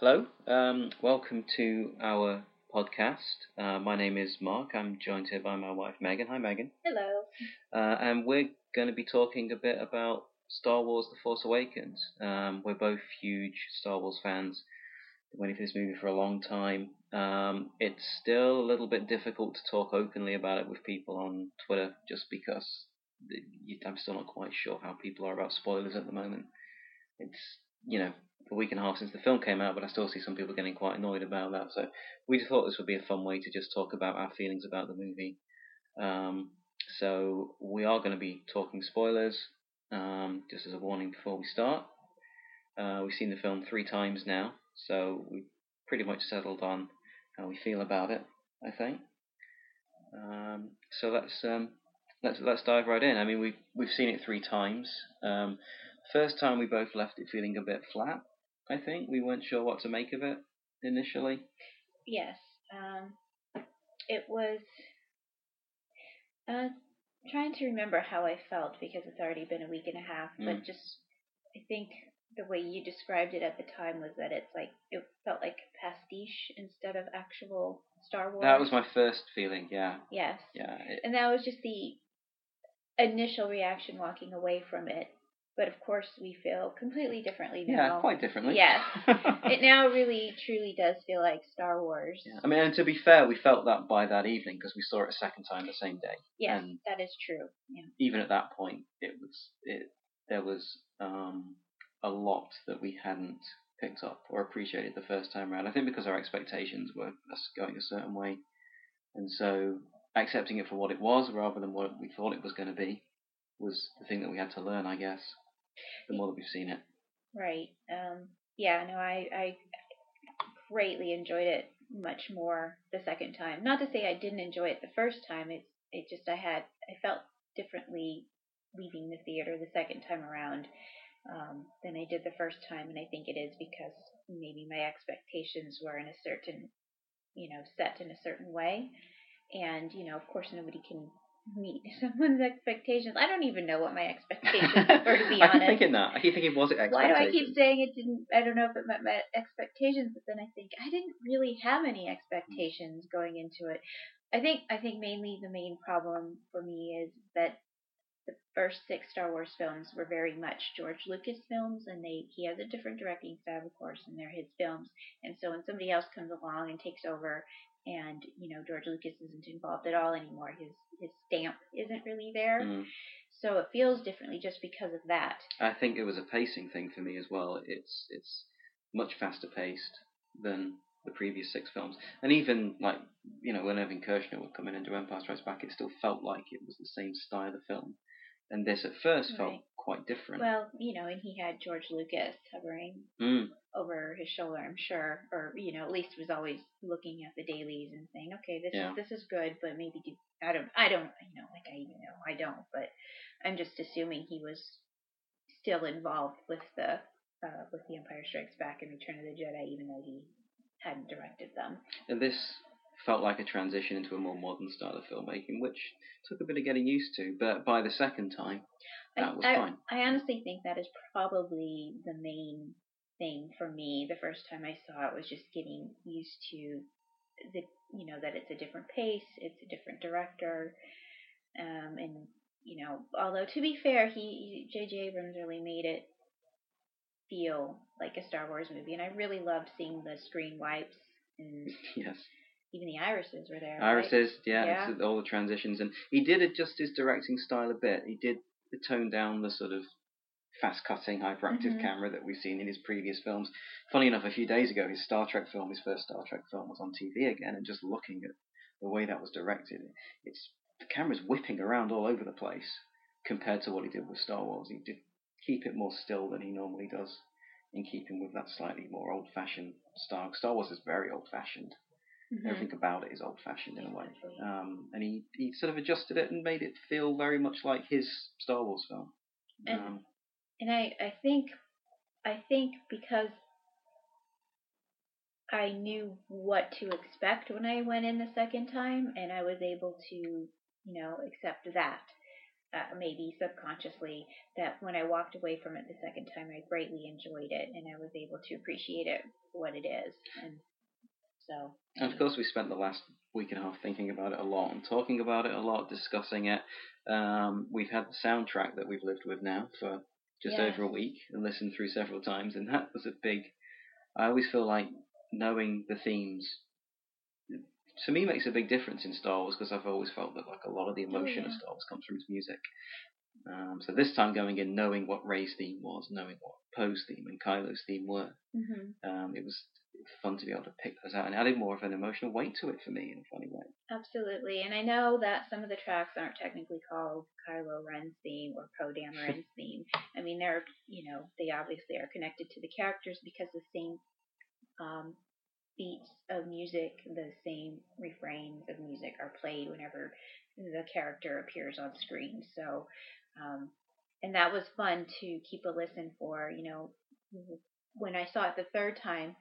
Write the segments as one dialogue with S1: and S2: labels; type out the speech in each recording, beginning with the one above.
S1: Hello, um, welcome to our podcast. Uh, my name is Mark. I'm joined here by my wife Megan. Hi, Megan.
S2: Hello.
S1: Uh, and we're going to be talking a bit about Star Wars: The Force Awakens. Um, we're both huge Star Wars fans. Been waiting for this movie for a long time. Um, it's still a little bit difficult to talk openly about it with people on Twitter, just because I'm still not quite sure how people are about spoilers at the moment. It's you know a week and a half since the film came out, but I still see some people getting quite annoyed about that. So we just thought this would be a fun way to just talk about our feelings about the movie. Um, so we are going to be talking spoilers, um, just as a warning before we start. Uh, we've seen the film three times now, so we pretty much settled on how we feel about it. I think. Um, so let's um, let's let's dive right in. I mean, we've we've seen it three times. Um, first time we both left it feeling a bit flat. I think we weren't sure what to make of it initially.
S2: Yes. Um, it was. Uh, trying to remember how I felt because it's already been a week and a half,
S1: Mm.
S2: but just I think the way you described it at the time was that it's like it felt like pastiche instead of actual Star Wars.
S1: That was my first feeling. Yeah,
S2: yes,
S1: yeah. It,
S2: and that was just the initial reaction walking away from it. But of course, we feel completely differently now.
S1: yeah, quite differently.
S2: Yes. It now really, truly does feel like Star Wars.
S1: Yeah. I mean, and to be fair, we felt that by that evening because we saw it a second time the same day.
S2: Yes,
S1: And
S2: that is true. Yeah.
S1: even at that point, it was it there was um, a lot that we hadn't picked up or appreciated the first time around. I think because our expectations were us going a certain way, and so accepting it for what it was rather than what we thought it was going to be was the thing that we had to learn, I guess. The more that we've seen it.
S2: Right. Um, yeah, no, I, I greatly enjoyed it much more the second time. Not to say I didn't enjoy it the first time. It it just I had I felt differently leaving the theater the second time around um, than I did the first time, and I think it is because maybe my expectations were in a certain you know set in a certain way, and you know of course nobody can meet someone's expectations. I don't even know what my expectations were to be honest.
S1: I keep thinking that. I keep thinking, was it
S2: Why do I keep saying it didn't? I don't know if it met my expectations, but then I think I didn't really have any expectations going into it. I think I think mainly the main problem for me is that the first six Star Wars films were very much George Lucas films, and they he has a different directing style, of course, and they're his films. And so when somebody else comes along and takes over, and you know George Lucas isn't involved at all anymore, his his stamp isn't really there.
S1: Mm.
S2: So it feels differently just because of that.
S1: I think it was a pacing thing for me as well. It's it's much faster paced than the previous six films, and even like you know when Irvin Kershner would come in and do Empire Strikes Back, it still felt like it was the same style of film. And this at first felt
S2: Right.
S1: Quite different.
S2: Well, you know, and he had George Lucas hovering
S1: Mm.
S2: over his shoulder, I'm sure, or you know, at least was always looking at the dailies and saying, okay, this
S1: Yeah.
S2: is this is good, but maybe do I don't I don't you know like I even know I don't, but I'm just assuming he was still involved with the uh, with the Empire Strikes Back and Return of the Jedi, even though he hadn't directed them.
S1: And this felt like a transition into a more modern style of filmmaking, which took a bit of getting used to. But by the second time, that
S2: I,
S1: was
S2: I,
S1: fine.
S2: I honestly think that is probably the main thing for me. The first time I saw it was just getting used to the, you know, that it's a different pace, it's a different director, um, and you know, although to be fair, he J.J. Abrams really made it feel like a Star Wars movie, and I really loved seeing the screen wipes and
S1: yes.
S2: even the irises were there. right?
S1: Irises, yeah,
S2: Yeah.
S1: all the transitions, and he did adjust his directing style a bit. He did tone down the sort of fast-cutting, hyperactive
S2: Mhm.
S1: camera that we've seen in his previous films. Funny enough, a few days ago, his Star Trek film, his first Star Trek film, was on TV again, and just looking at the way that was directed, it's the camera's whipping around all over the place compared to what he did with Star Wars. He did keep it more still than he normally does, in keeping with that slightly more old-fashioned style. Star Wars is very old-fashioned
S2: Mhm.
S1: everything about it is old fashioned in a way. Um, and he, he sort of adjusted it and made it feel very much like his Star Wars film.
S2: And-
S1: Um,
S2: And I, I think I think because I knew what to expect when I went in the second time and I was able to, you know, accept that. uh, maybe subconsciously, that when I walked away from it the second time, I greatly enjoyed it and I was able to appreciate it for what it is. And so.
S1: And of course, we spent the last week and a half thinking about it a lot and talking about it a lot, discussing it. Um, we've had the soundtrack that we've lived with now for just over a week and listened through several times, and that was a big. I always feel like knowing the themes to me makes a big difference in Star Wars because I've always felt that like a lot of the emotion of
S2: Oh, yeah.
S1: Star Wars comes from its music. Um, so this time going in knowing what Rey's theme was, knowing what Poe's theme and Kylo's theme were,
S2: hmm
S1: um, it was fun to be able to pick those out and added more of an emotional weight to it for me in a funny way.
S2: Absolutely, and I know that some of the tracks aren't technically called Kylo Ren's theme or Poe Dameron's theme. I mean, they're you know they obviously are connected to the characters because the same um, beats of music, the same refrains of music are played whenever the character appears on screen. So, um, and that was fun to keep a listen for. You know, when I saw it the third time,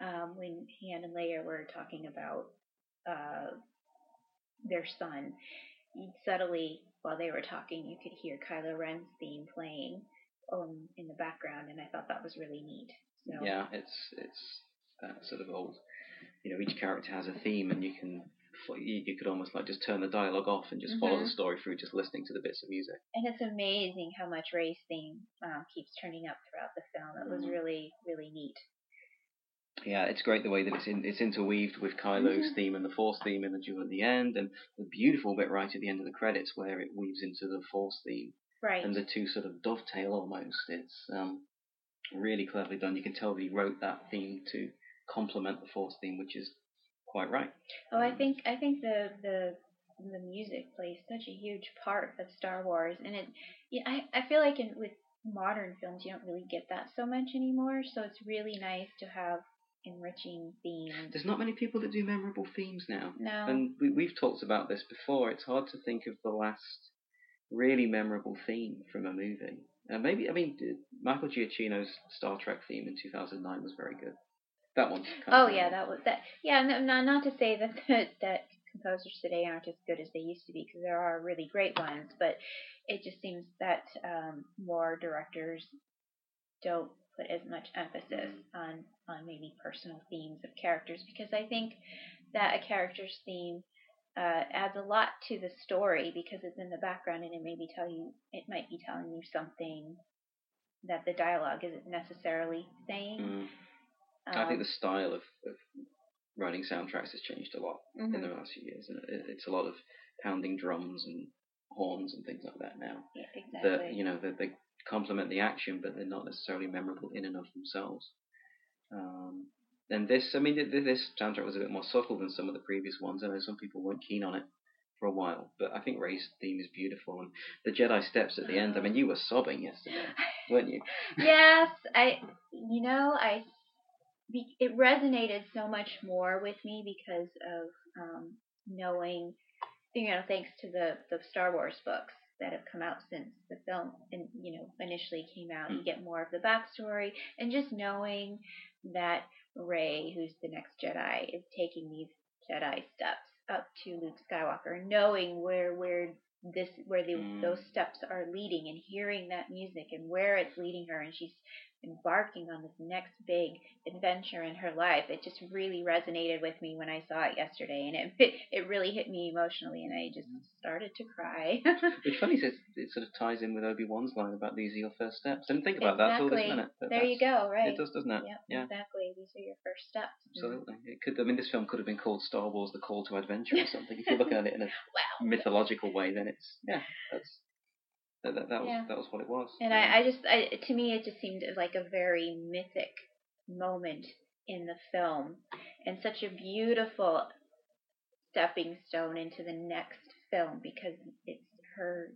S2: um, when Han and Leia were talking about uh, their son, subtly while they were talking, you could hear Kylo Ren's theme playing um, in the background, and I thought that was really neat. So,
S1: Yeah, it's it's that sort of old. You know, each character has a theme, and you can you, could almost like just turn the dialogue off and just follow
S2: Mhm.
S1: the story through, just listening to the bits of music.
S2: And it's amazing how much Rey's theme um, keeps turning up throughout the film. It was
S1: Mhm.
S2: really, really neat.
S1: Yeah, it's great the way that it's in, it's interweaved with Kylo's
S2: Mhm.
S1: theme and the Force theme in the duel at the end, and the beautiful bit right at the end of the credits where it weaves into the Force theme,
S2: Right.
S1: and the two sort of dovetail almost. It's um, really cleverly done. You can tell that he wrote that theme to complement the Force theme, which is quite right.
S2: Oh, I think I think the the the music plays such a huge part of Star Wars, and it. Yeah, I I feel like in with modern films you don't really get that so much anymore. So it's really nice to have enriching themes.
S1: There's not many people that do memorable themes now.
S2: No.
S1: And we, we've talked about this before. It's hard to think of the last really memorable theme from a movie. Uh, maybe I mean Michael Giacchino's Star Trek theme in 2009 was very good. That one.
S2: Oh yeah, that was that. Yeah, no, no, not to say that that, that composers today aren't as good as they used to be, because there are really great ones, but it just seems that um, more directors don't put as much emphasis on on maybe personal themes of characters, because I think that a character's theme uh, adds a lot to the story because it's in the background and it maybe tell you it might be telling you something that the dialogue isn't necessarily saying.
S1: Mm. I think
S2: Um,
S1: the style of, of writing soundtracks has changed a lot in
S2: mhm.
S1: the last few years. And it, it's a lot of pounding drums and horns and things like that now.
S2: Yeah, exactly.
S1: That you know that they complement the action, but they're not necessarily memorable in and of themselves. Um, and this, I mean, th- th- this soundtrack was a bit more subtle than some of the previous ones. I know some people weren't keen on it for a while, but I think Rey's theme is beautiful, and the Jedi steps at the end. I mean, you were sobbing yesterday, weren't you?
S2: yes, I, you know, I, it resonated so much more with me because of um, knowing, you know, thanks to the the Star Wars books that have come out since the film, and you know, initially came out. You get more of the backstory, and just knowing that Rey, who's the next Jedi, is taking these Jedi steps up to Luke Skywalker, knowing where where this where the,
S1: Mm.
S2: those steps are leading, and hearing that music and where it's leading her, and she's embarking on this next big adventure in her life. It just really resonated with me when I saw it yesterday, and it it, really hit me emotionally, and I just mm-hmm. started to cry.
S1: Which funny is it sort of ties in with Obi Wan's line about these are your first steps. Didn't think about that till this minute. but
S2: there you go, right?
S1: It does, doesn't it?
S2: Yep,
S1: Yeah.
S2: exactly. These are your first steps. Mm-hmm.
S1: Absolutely. It could. I mean, this film could have been called Star Wars: The Call to Adventure or something. If you're looking at it in a
S2: Wow.
S1: mythological way, then it's yeah, that's that, that, that was that was what it was.
S2: And
S1: Um,
S2: I, I just, I, to me, it just seemed like a very mythic moment in the film, and such a beautiful stepping stone into the next film because it's her,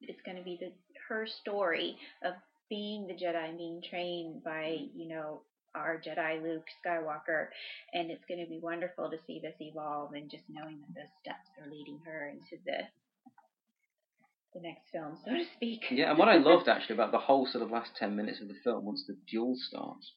S2: it's going to be the her story of being the Jedi and being trained by, you know, our Jedi Luke Skywalker, and it's going to be wonderful to see this evolve and just knowing that those steps are leading her into the the next film, so to speak.
S1: yeah, and what I loved actually about the whole sort of last ten minutes of the film, once the duel starts,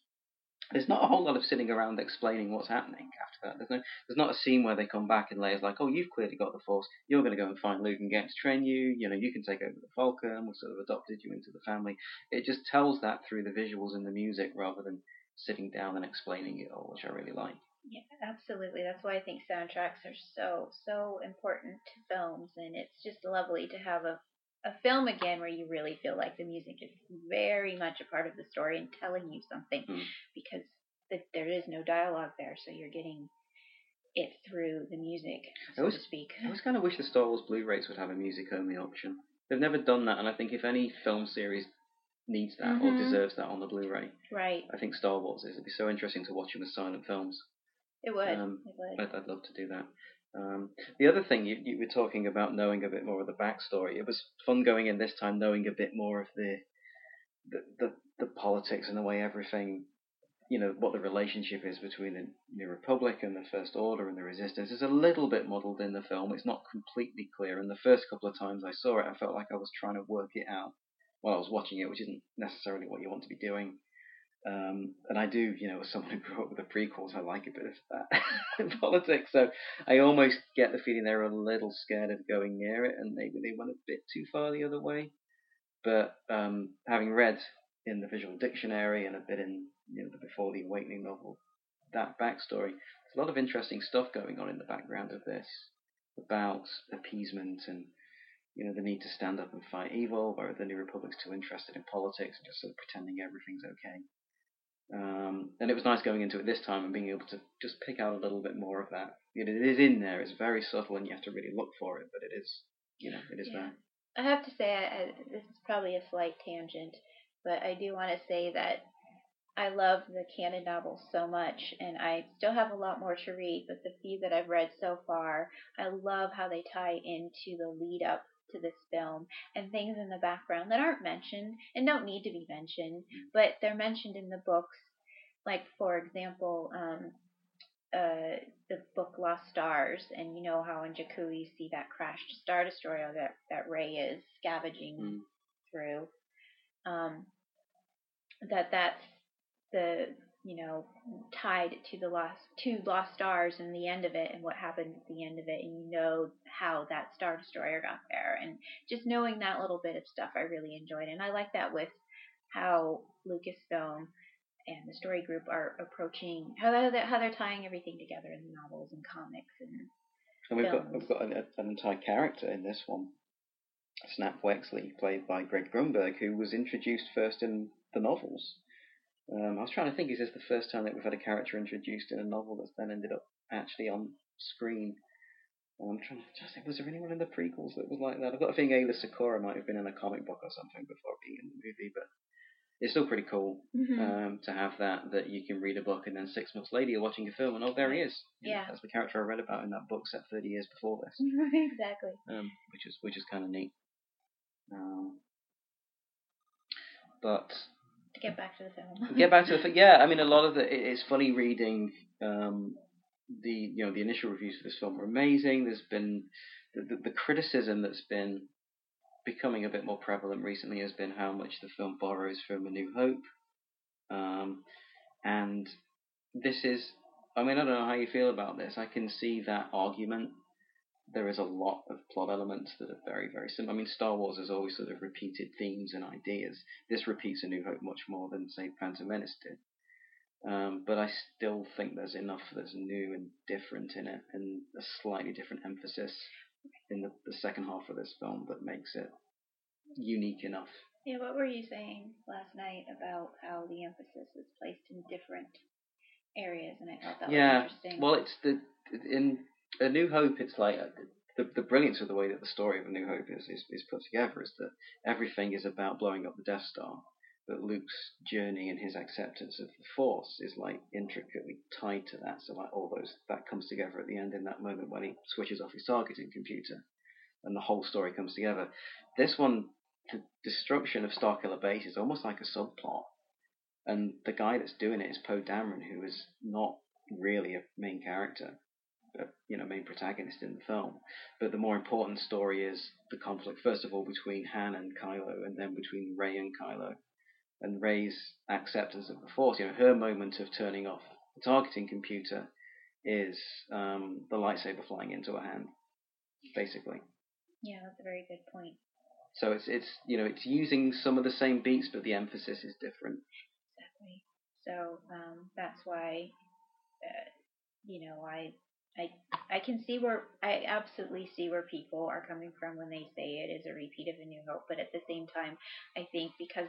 S1: there's not a whole lot of sitting around explaining what's happening after that. There's no, there's not a scene where they come back and Leia's like, oh, you've clearly got the Force. You're going to go and find Luke and get to train you. You know, you can take over the Falcon. We've sort of adopted you into the family. It just tells that through the visuals and the music rather than sitting down and explaining it all, which I really like.
S2: Yeah, absolutely. That's why I think soundtracks are so so important to films, and it's just lovely to have a a film again where you really feel like the music is very much a part of the story and telling you something
S1: Mm.
S2: because the, there is no dialogue there, so you're getting it through the music, so
S1: always-
S2: to speak.
S1: I always kind of wish the Star Wars Blu-rays would have a music-only option. They've never done that, and I think if any film series needs that or
S2: Mhm.
S1: deserves that on the Blu-ray,
S2: Right.
S1: I think Star Wars is. It'd be so interesting to watch them as silent films.
S2: It would.
S1: Um,
S2: it would.
S1: I'd, I'd love to do that. Um, the other thing you, you were talking about knowing a bit more of the backstory. It was fun going in this time knowing a bit more of the the the, the politics and the way everything, you know, what the relationship is between the New Republic and the First Order and the Resistance is a little bit muddled in the film. It's not completely clear. And the first couple of times I saw it, I felt like I was trying to work it out while I was watching it, which isn't necessarily what you want to be doing. Um, and I do, you know, as someone who grew up with the prequels, I like a bit of that in politics. So I almost get the feeling they're a little scared of going near it, and maybe they went a bit too far the other way. But um, having read in the Visual Dictionary and a bit in, you know, the Before the Awakening novel, that backstory, there's a lot of interesting stuff going on in the background of this about appeasement and you know the need to stand up and fight evil, where the New Republic's too interested in politics and just sort of pretending everything's okay. Um, and it was nice going into it this time and being able to just pick out a little bit more of that. It, it is in there. It's very subtle, and you have to really look for it. But it is, you know, it is
S2: Yeah.
S1: there.
S2: I have to say, I, I, this is probably a slight tangent, but I do want to say that I love the canon novels so much, and I still have a lot more to read. But the few that I've read so far, I love how they tie into the lead up to this film and things in the background that aren't mentioned and don't need to be mentioned, but they're mentioned in the books. Like for example, um, uh, the book Lost Stars, and you know how in Jakku you see that crashed Star Destroyer that that Rey is scavenging
S1: Mm.
S2: through. Um, that that's the you know tied to the lost to Lost Stars and the end of it and what happened at the end of it, and you know how that Star Destroyer got there, and just knowing that little bit of stuff I really enjoyed, and I like that with how Lucasfilm and the story group are approaching how they're, how they're tying everything together in the novels and comics and
S1: And we've got we've got an, an entire character in this one, Snap Wexley, played by Greg Grunberg, who was introduced first in the novels. Um, I was trying to think, is this the first time that we've had a character introduced in a novel that's then ended up actually on screen? And I'm trying to just think, was there anyone in the prequels that was like that? I've got a feeling Aayla Secura might have been in a comic book or something before being in the movie, but it's still pretty cool
S2: Mm-hmm.
S1: um, to have that, that you can read a book and then six months later you're watching a film and oh, there he is. You know,
S2: Yeah.
S1: that's the character I read about in that book set 30 years before this
S2: exactly.
S1: um, which is which is kind of neat. Um, but
S2: To get back to the film.
S1: get back to the film. Yeah, I mean, a lot of the it's funny reading um, the you know the initial reviews for this film were amazing. There's been the, the, the criticism that's been becoming a bit more prevalent recently has been how much the film borrows from A New Hope, um, and this is. I mean, I don't know how you feel about this. I can see that argument there is a lot of plot elements that are very, very similar. I mean, Star Wars has always sort of repeated themes and ideas. This repeats A New Hope much more than, say, Phantom Menace did. Um, but I still think there's enough that's new and different in it, and a slightly different emphasis in the, the second half of this film that makes it unique enough.
S2: Yeah, what were you saying last night about how the emphasis is placed in different areas, and I thought that
S1: yeah,
S2: was interesting.
S1: well, it's the in A New Hope. It's like uh, the the brilliance of the way that the story of A New Hope is is, is put together is that everything is about blowing up the Death Star, but Luke's journey and his acceptance of the Force is like intricately tied to that. So like all those that comes together at the end in that moment when he switches off his targeting computer, and the whole story comes together. This one, the destruction of Starkiller Base is almost like a subplot, and the guy that's doing it is Poe Dameron, who is not really a main character. A, you know, main protagonist in the film, but the more important story is the conflict. First of all, between Han and Kylo, and then between Rey and Kylo, and Rey's acceptance of the Force. You know, her moment of turning off the targeting computer is um, the lightsaber flying into her hand, basically.
S2: Yeah, that's a very good point.
S1: So it's it's you know it's using some of the same beats, but the emphasis is different.
S2: Exactly. So um, that's why, uh, you know, I I I can see where I absolutely see where people are coming from when they say it is a repeat of A New Hope, but at the same time, I think because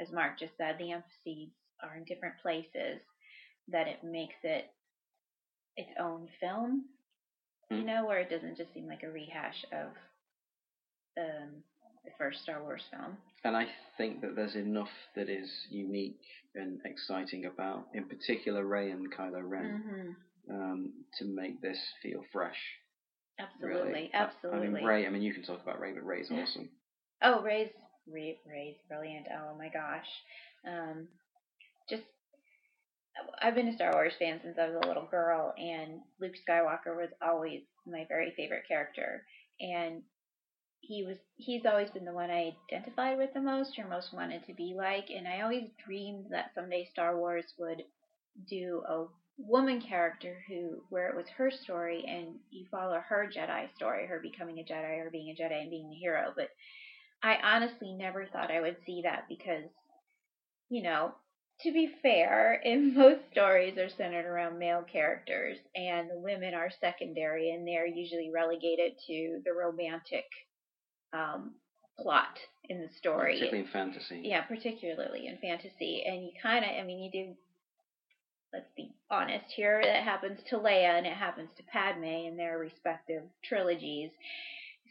S2: as Mark just said, the emphases are in different places, that it makes it its own film. You hmm. know, where it doesn't just seem like a rehash of um, the first Star Wars film.
S1: And I think that there's enough that is unique and exciting about, in particular, Rey and Kylo Ren, mm-hmm. Um, to make this feel fresh.
S2: Absolutely, really. absolutely.
S1: I mean, Rey. I mean, you can talk about Rey, but Rey's awesome.
S2: Oh, Rey's Rey, Rey's brilliant. Oh my gosh, um, just I've been a Star Wars fan since I was a little girl, and Luke Skywalker was always my very favorite character. And he was he's always been the one I identified with the most or most wanted to be like and I always dreamed that someday Star Wars would do a woman character who where it was her story and you follow her Jedi story, her becoming a Jedi or being a Jedi and being a hero. But I honestly never thought I would see that because, you know, to be fair, in most stories are centered around male characters and the women are secondary and they're usually relegated to the romantic um, plot in the story.
S1: Particularly in fantasy.
S2: Yeah, particularly in fantasy. And you kind of, I mean, you do, let's be honest here, that happens to Leia and it happens to Padme in their respective trilogies.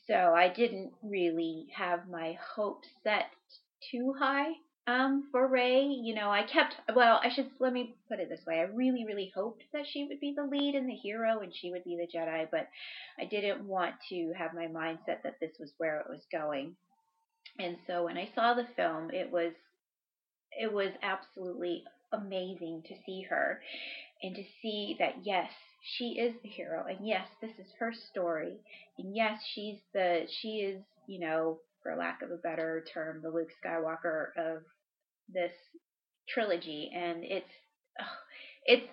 S2: So I didn't really have my hopes set too high um, for Rey. You know, I kept, well, I should, let me put it this way. I really, really hoped that she would be the lead and the hero and she would be the Jedi, but I didn't want to have my mindset that this was where it was going. And so when I saw the film, it was, it was absolutely amazing to see her and to see that yes, she is the hero and yes, this is her story and yes, she's the she is, you know, for lack of a better term, the Luke Skywalker of this trilogy, and it's oh, it's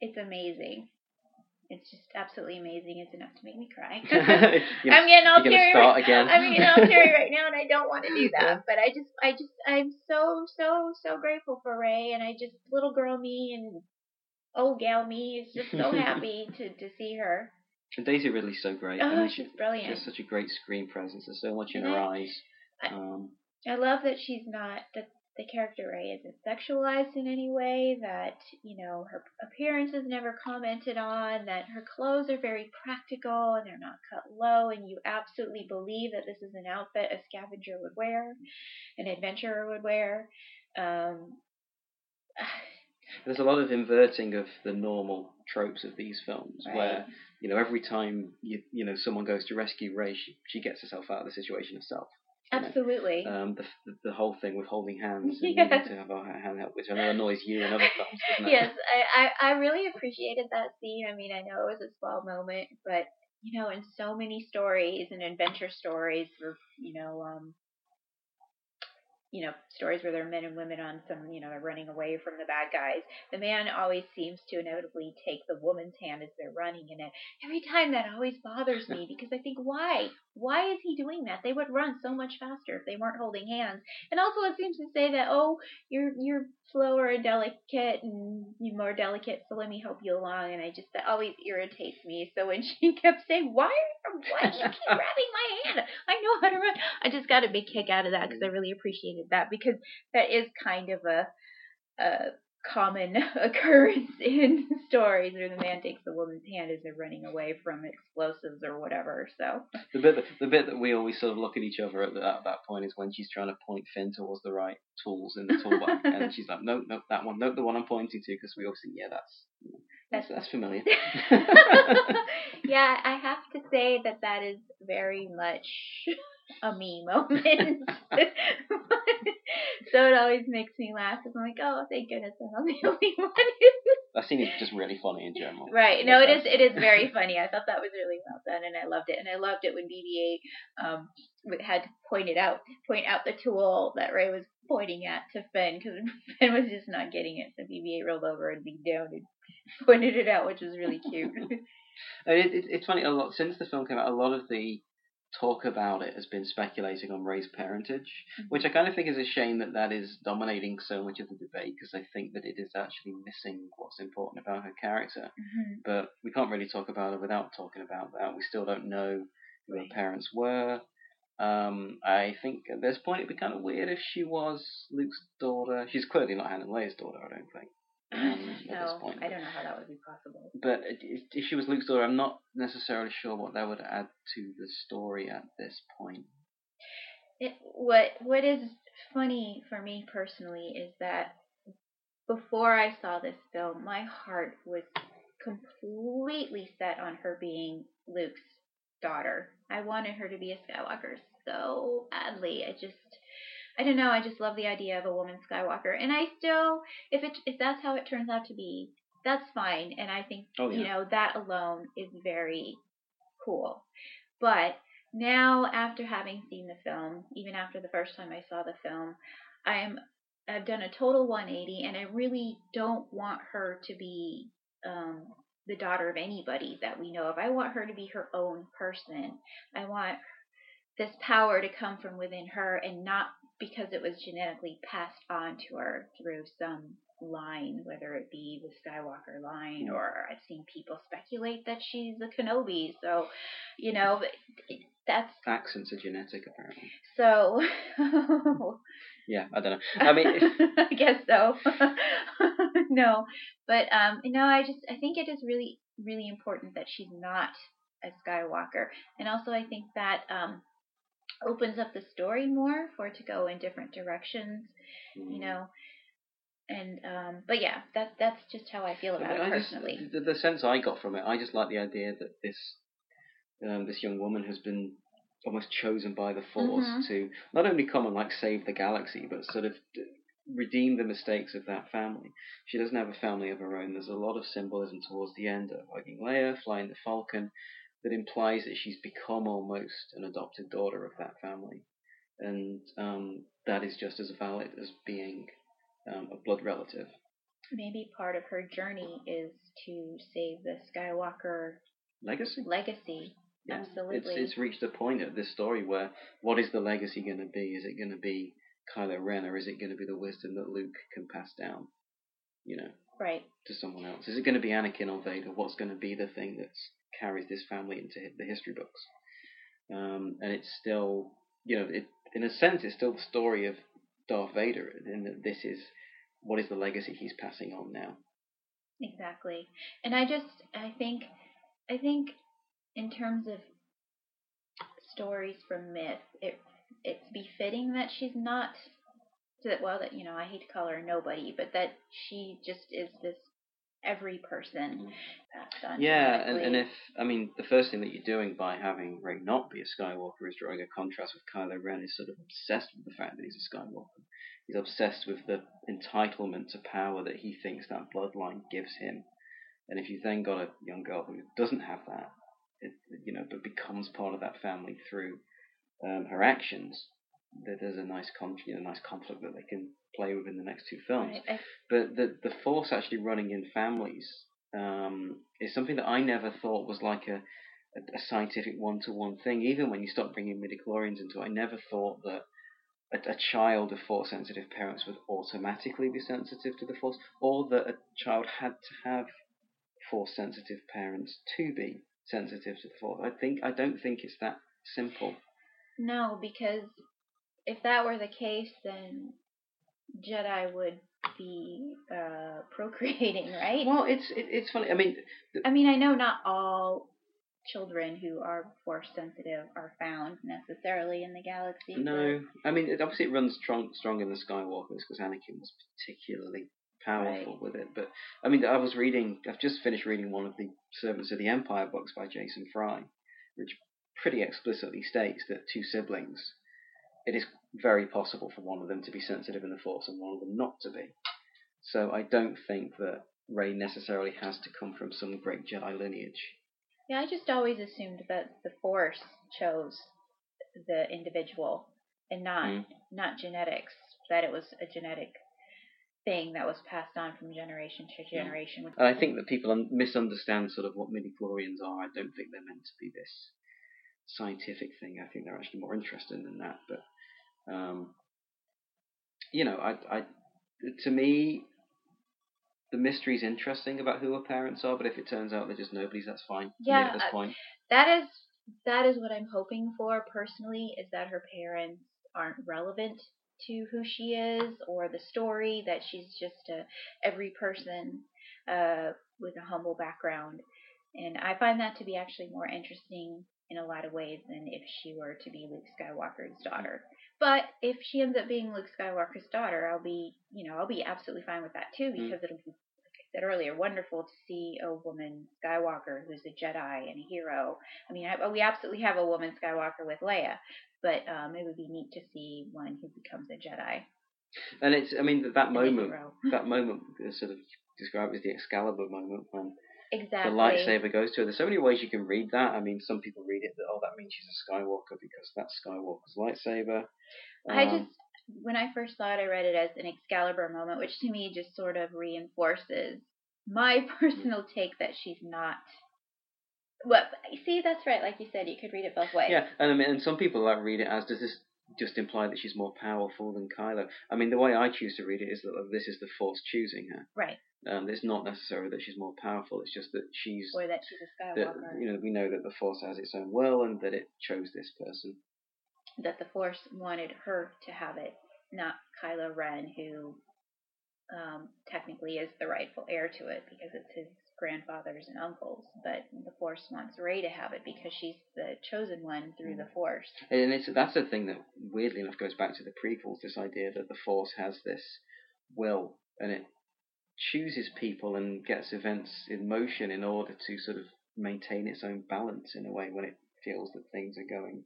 S2: it's amazing. It's just absolutely amazing. It's enough to make me cry. I'm getting all teary. Right, again. I'm getting all teary right now, and I don't want to do that. But I just, I just, I'm so, so, so grateful for Rey, and I just, little girl me and old gal me is just so happy to to see her.
S1: And Daisy Ridley's so great.
S2: Oh, I mean, she's she, brilliant.
S1: She has such a great screen presence. There's so much in and her I, eyes. Um,
S2: I love that she's not that the character Rey isn't sexualized in any way, that, you know, her appearance is never commented on, that her clothes are very practical and they're not cut low, and you absolutely believe that this is an outfit a scavenger would wear, an adventurer would wear. Um,
S1: There's a lot of inverting of the normal tropes of these films, right. where you know every time you you know someone goes to rescue Rey, she, she gets herself out of the situation herself.
S2: Absolutely.
S1: Um, the, the whole thing with holding hands and yes. to have our hand out, which I know annoys you in other films, doesn't it?
S2: Yes, I, I, I really appreciated that scene. I mean, I know it was a small moment, but you know, in so many stories and adventure stories, or you know, um, you know, stories where there are men and women on some, you know, they're running away from the bad guys. The man always seems to inevitably take the woman's hand as they're running, and every time that always bothers me because I think, why? Why is he doing that? They would run so much faster if they weren't holding hands. And also, it seems to say that, oh, you're you're slower and delicate, and you're more delicate, so let me help you along. And I just that always irritates me. So when she kept saying, why, why do you keep grabbing my hand? I know how to run. I just got a big kick out of that because I mm. really appreciated that because that is kind of a, a common occurrence in stories where the man takes the woman's hand as they're running away from explosives or whatever. So
S1: the bit that, the bit that we always sort of look at each other at, the, at that point is when she's trying to point Finn towards the right tools in the toolbox, and she's like, "Nope, nope, that one, nope, the one I'm pointing to," because we obviously, yeah, that's that's, that's familiar.
S2: yeah, I have to say that that is very much a me moment. so it always makes me laugh because I'm like, oh, thank goodness I'm not the only one.
S1: that seems scene is just really funny in general.
S2: Right. No, it is. It is very funny. I thought that was really well done, and I loved it. And I loved it when BB-8 um, had to point it out, point out the tool that Rey was pointing at to Finn because Finn was just not getting it. So BB-8 rolled over and leaned down and pointed it out, which was really cute.
S1: it, it, it's funny. A lot since the film came out, a lot of the talk about it has been speculating on Rey's parentage, mm-hmm. which I kind of think is a shame that that is dominating so much of the debate because I think that it is actually missing what's important about her character.
S2: Mm-hmm.
S1: But we can't really talk about her without talking about that. We still don't know who right. her parents were. Um, I think at this point it'd be kind of weird if she was Luke's daughter. She's clearly not Han and Leia's daughter, I don't think. Um,
S2: no, I don't know how that would be possible.
S1: But if she was Luke's daughter, I'm not necessarily sure what that would add to the story at this point.
S2: It, what What is funny for me personally is that before I saw this film, my heart was completely set on her being Luke's daughter. I wanted her to be a Skywalker so badly. I just I don't know. I just love the idea of a woman Skywalker, and I still, if it if that's how it turns out to be, that's fine. And I think
S1: oh, yeah.
S2: you know that alone is very cool. But now, after having seen the film, even after the first time I saw the film, I am I've done a total 180, and I really don't want her to be um, the daughter of anybody that we know of. I want her to be her own person. I want this power to come from within her and not because it was genetically passed on to her through some line, whether it be the Skywalker line or I've seen people speculate that she's a Kenobi. So, you know, that's
S1: accents are genetic apparently.
S2: So.
S1: yeah, I don't know. I mean,
S2: I guess so. no, but um, no, I just I think it is really really important that she's not a Skywalker, and also I think that um opens up the story more for it to go in different directions, mm. you know. And um, but yeah, that that's just how I feel about I it personally.
S1: Just, the, the, sense I got from it, I just like the idea that this um, this young woman has been almost chosen by the Force
S2: mm-hmm.
S1: to not only come and like save the galaxy, but sort of redeem the mistakes of that family. She doesn't have a family of her own. There's a lot of symbolism towards the end of hugging Leia, flying the Falcon, that implies that she's become almost an adopted daughter of that family, and um, that is just as valid as being um, a blood relative.
S2: Maybe part of her journey is to save the Skywalker
S1: legacy.
S2: Legacy. Yeah. Absolutely.
S1: It's, it's reached a point at this story where what is the legacy going to be? Is it going to be Kylo Ren, or is it going to be the wisdom that Luke can pass down? You know,
S2: right
S1: to someone else. Is it going to be Anakin or Vader? What's going to be the thing that's carries this family into the history books. Um, and it's still, you know, it, in a sense, it's still the story of Darth Vader, in that this is what is the legacy he's passing on now.
S2: Exactly, and I just, I think, I think, in terms of stories from myth, it it's befitting that she's not that well that you know I hate to call her nobody, but that she just is this every person.
S1: Mm. yeah, and, and if I mean the first thing that you're doing by having Rey not be a Skywalker is drawing a contrast with Kylo Ren is sort of obsessed with the fact that he's a Skywalker. He's obsessed with the entitlement to power that he thinks that bloodline gives him. And if you then got a young girl who doesn't have that, it, you know, but becomes part of that family through um, her actions, there's a nice con- you know, nice conflict that they can play with in the next two films.
S2: Right.
S1: But the the force actually running in families um, is something that I never thought was like a a, a scientific one to one thing. Even when you start bringing midichlorians into it, I never thought that a, a child of force sensitive parents would automatically be sensitive to the force, or that a child had to have force sensitive parents to be sensitive to the force. I think I don't think it's that simple.
S2: No, because if that were the case, then Jedi would be uh, procreating, right?
S1: Well, it's it, it's funny. I mean,
S2: th- I mean, I know not all children who are force sensitive are found necessarily in the galaxy.
S1: No, I mean, it, obviously it runs strong strong in the Skywalkers because Anakin was particularly powerful
S2: right.
S1: with it. But I mean, I was reading. I've just finished reading one of the Servants of the Empire books by Jason Fry, which pretty explicitly states that two siblings it is very possible for one of them to be sensitive in the Force and one of them not to be. So I don't think that Rey necessarily has to come from some great Jedi lineage.
S2: Yeah, I just always assumed that the Force chose the individual and not mm. not genetics. That it was a genetic thing that was passed on from generation to generation.
S1: Yeah. I think that people un- misunderstand sort of what midi-chlorians are. I don't think they're meant to be this scientific thing. I think they're actually more interesting than that. But um, you know, I, I, to me, the mystery is interesting about who her parents are. But if it turns out they're just nobodies, that's fine.
S2: Yeah,
S1: at this point.
S2: that is that is what I'm hoping for personally. Is that her parents aren't relevant to who she is or the story that she's just a every person uh, with a humble background. And I find that to be actually more interesting in a lot of ways than if she were to be Luke Skywalker's daughter. But if she ends up being Luke Skywalker's daughter, I'll be, you know, I'll be absolutely fine with that too mm. because mm. it'll be, like I said earlier, wonderful to see a woman Skywalker who's a Jedi and a hero. I mean, I, we absolutely have a woman Skywalker with Leia, but um, it would be neat to see one who becomes a Jedi.
S1: And it's, I mean, that moment, that moment is sort of described as the Excalibur moment when
S2: exactly.
S1: the lightsaber goes to her. There's so many ways you can read that. I mean, some people read it that oh, that means she's a Skywalker because that's Skywalker's lightsaber.
S2: Um, I just when I first saw it, I read it as an Excalibur moment, which to me just sort of reinforces my personal take that she's not well, see, that's right. Like you said, you could read it both ways.
S1: Yeah, and I mean, and some people like read it as does this just imply that she's more powerful than Kylo? I mean, the way I choose to read it is that this is the Force choosing her.
S2: Right.
S1: Um, it's not necessarily that she's more powerful. It's just that she's
S2: or that she's a Skywalker.
S1: That, you know, we know that the Force has its own will and that it chose this person.
S2: That the Force wanted her to have it, not Kylo Ren, who um, technically is the rightful heir to it because it's his grandfathers and uncles, but the Force wants Rey to have it because she's the chosen one through the Force.
S1: And it's that's the thing that weirdly enough goes back to the prequels. This idea that the Force has this will and it chooses people and gets events in motion in order to sort of maintain its own balance in a way when it feels that things are going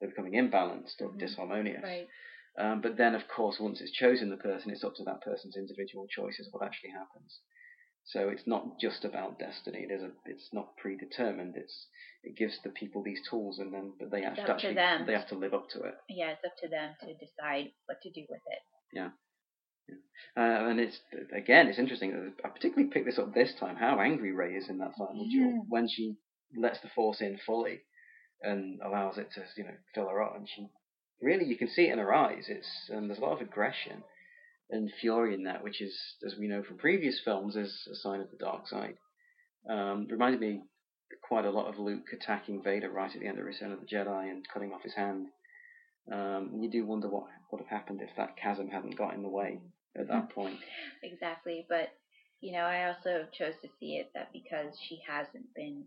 S1: they're becoming imbalanced or mm-hmm. disharmonious.
S2: Right.
S1: Um, but then, of course, once it's chosen the person, it's up to that person's individual choices what actually happens. So it's not just about destiny. It is a, it's not predetermined. It's it gives the people these tools, and then but they have to actually they have to live up to it.
S2: Yeah, it's up to them to decide what to do with it.
S1: Yeah. Yeah. Uh, and it's again, it's interesting. I particularly picked this up this time. How angry Rey is in that final mm-hmm. duel when she lets the Force in fully and allows it to, you know, fill her up, and she really you can see it in her eyes. It's and there's a lot of aggression and fury in that, which is, as we know from previous films, is a sign of the dark side. Um, reminded me quite a lot of Luke attacking Vader right at the end of Return of the Jedi and cutting off his hand. Um, you do wonder what would have happened if that chasm hadn't got in the way at that point.
S2: exactly, but you know, I also chose to see it that because she hasn't been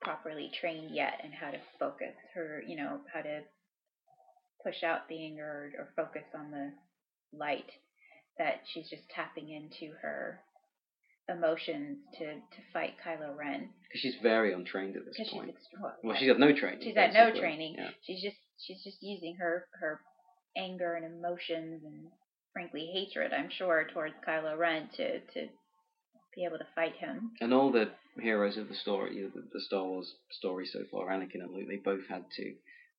S2: properly trained yet and how to focus her, you know, how to push out the anger or focus on the light that she's just tapping into her emotions to, to fight Kylo Ren.
S1: Because She's very untrained at this point.
S2: She's, well,
S1: well, she's got no training.
S2: She's had no training. Yeah. She's just she's just using her her anger and emotions and frankly hatred, I'm sure, towards Kylo Ren to to be able to fight him.
S1: And all the heroes of the story, the, Star Wars story so far, Anakin and Luke, they both had to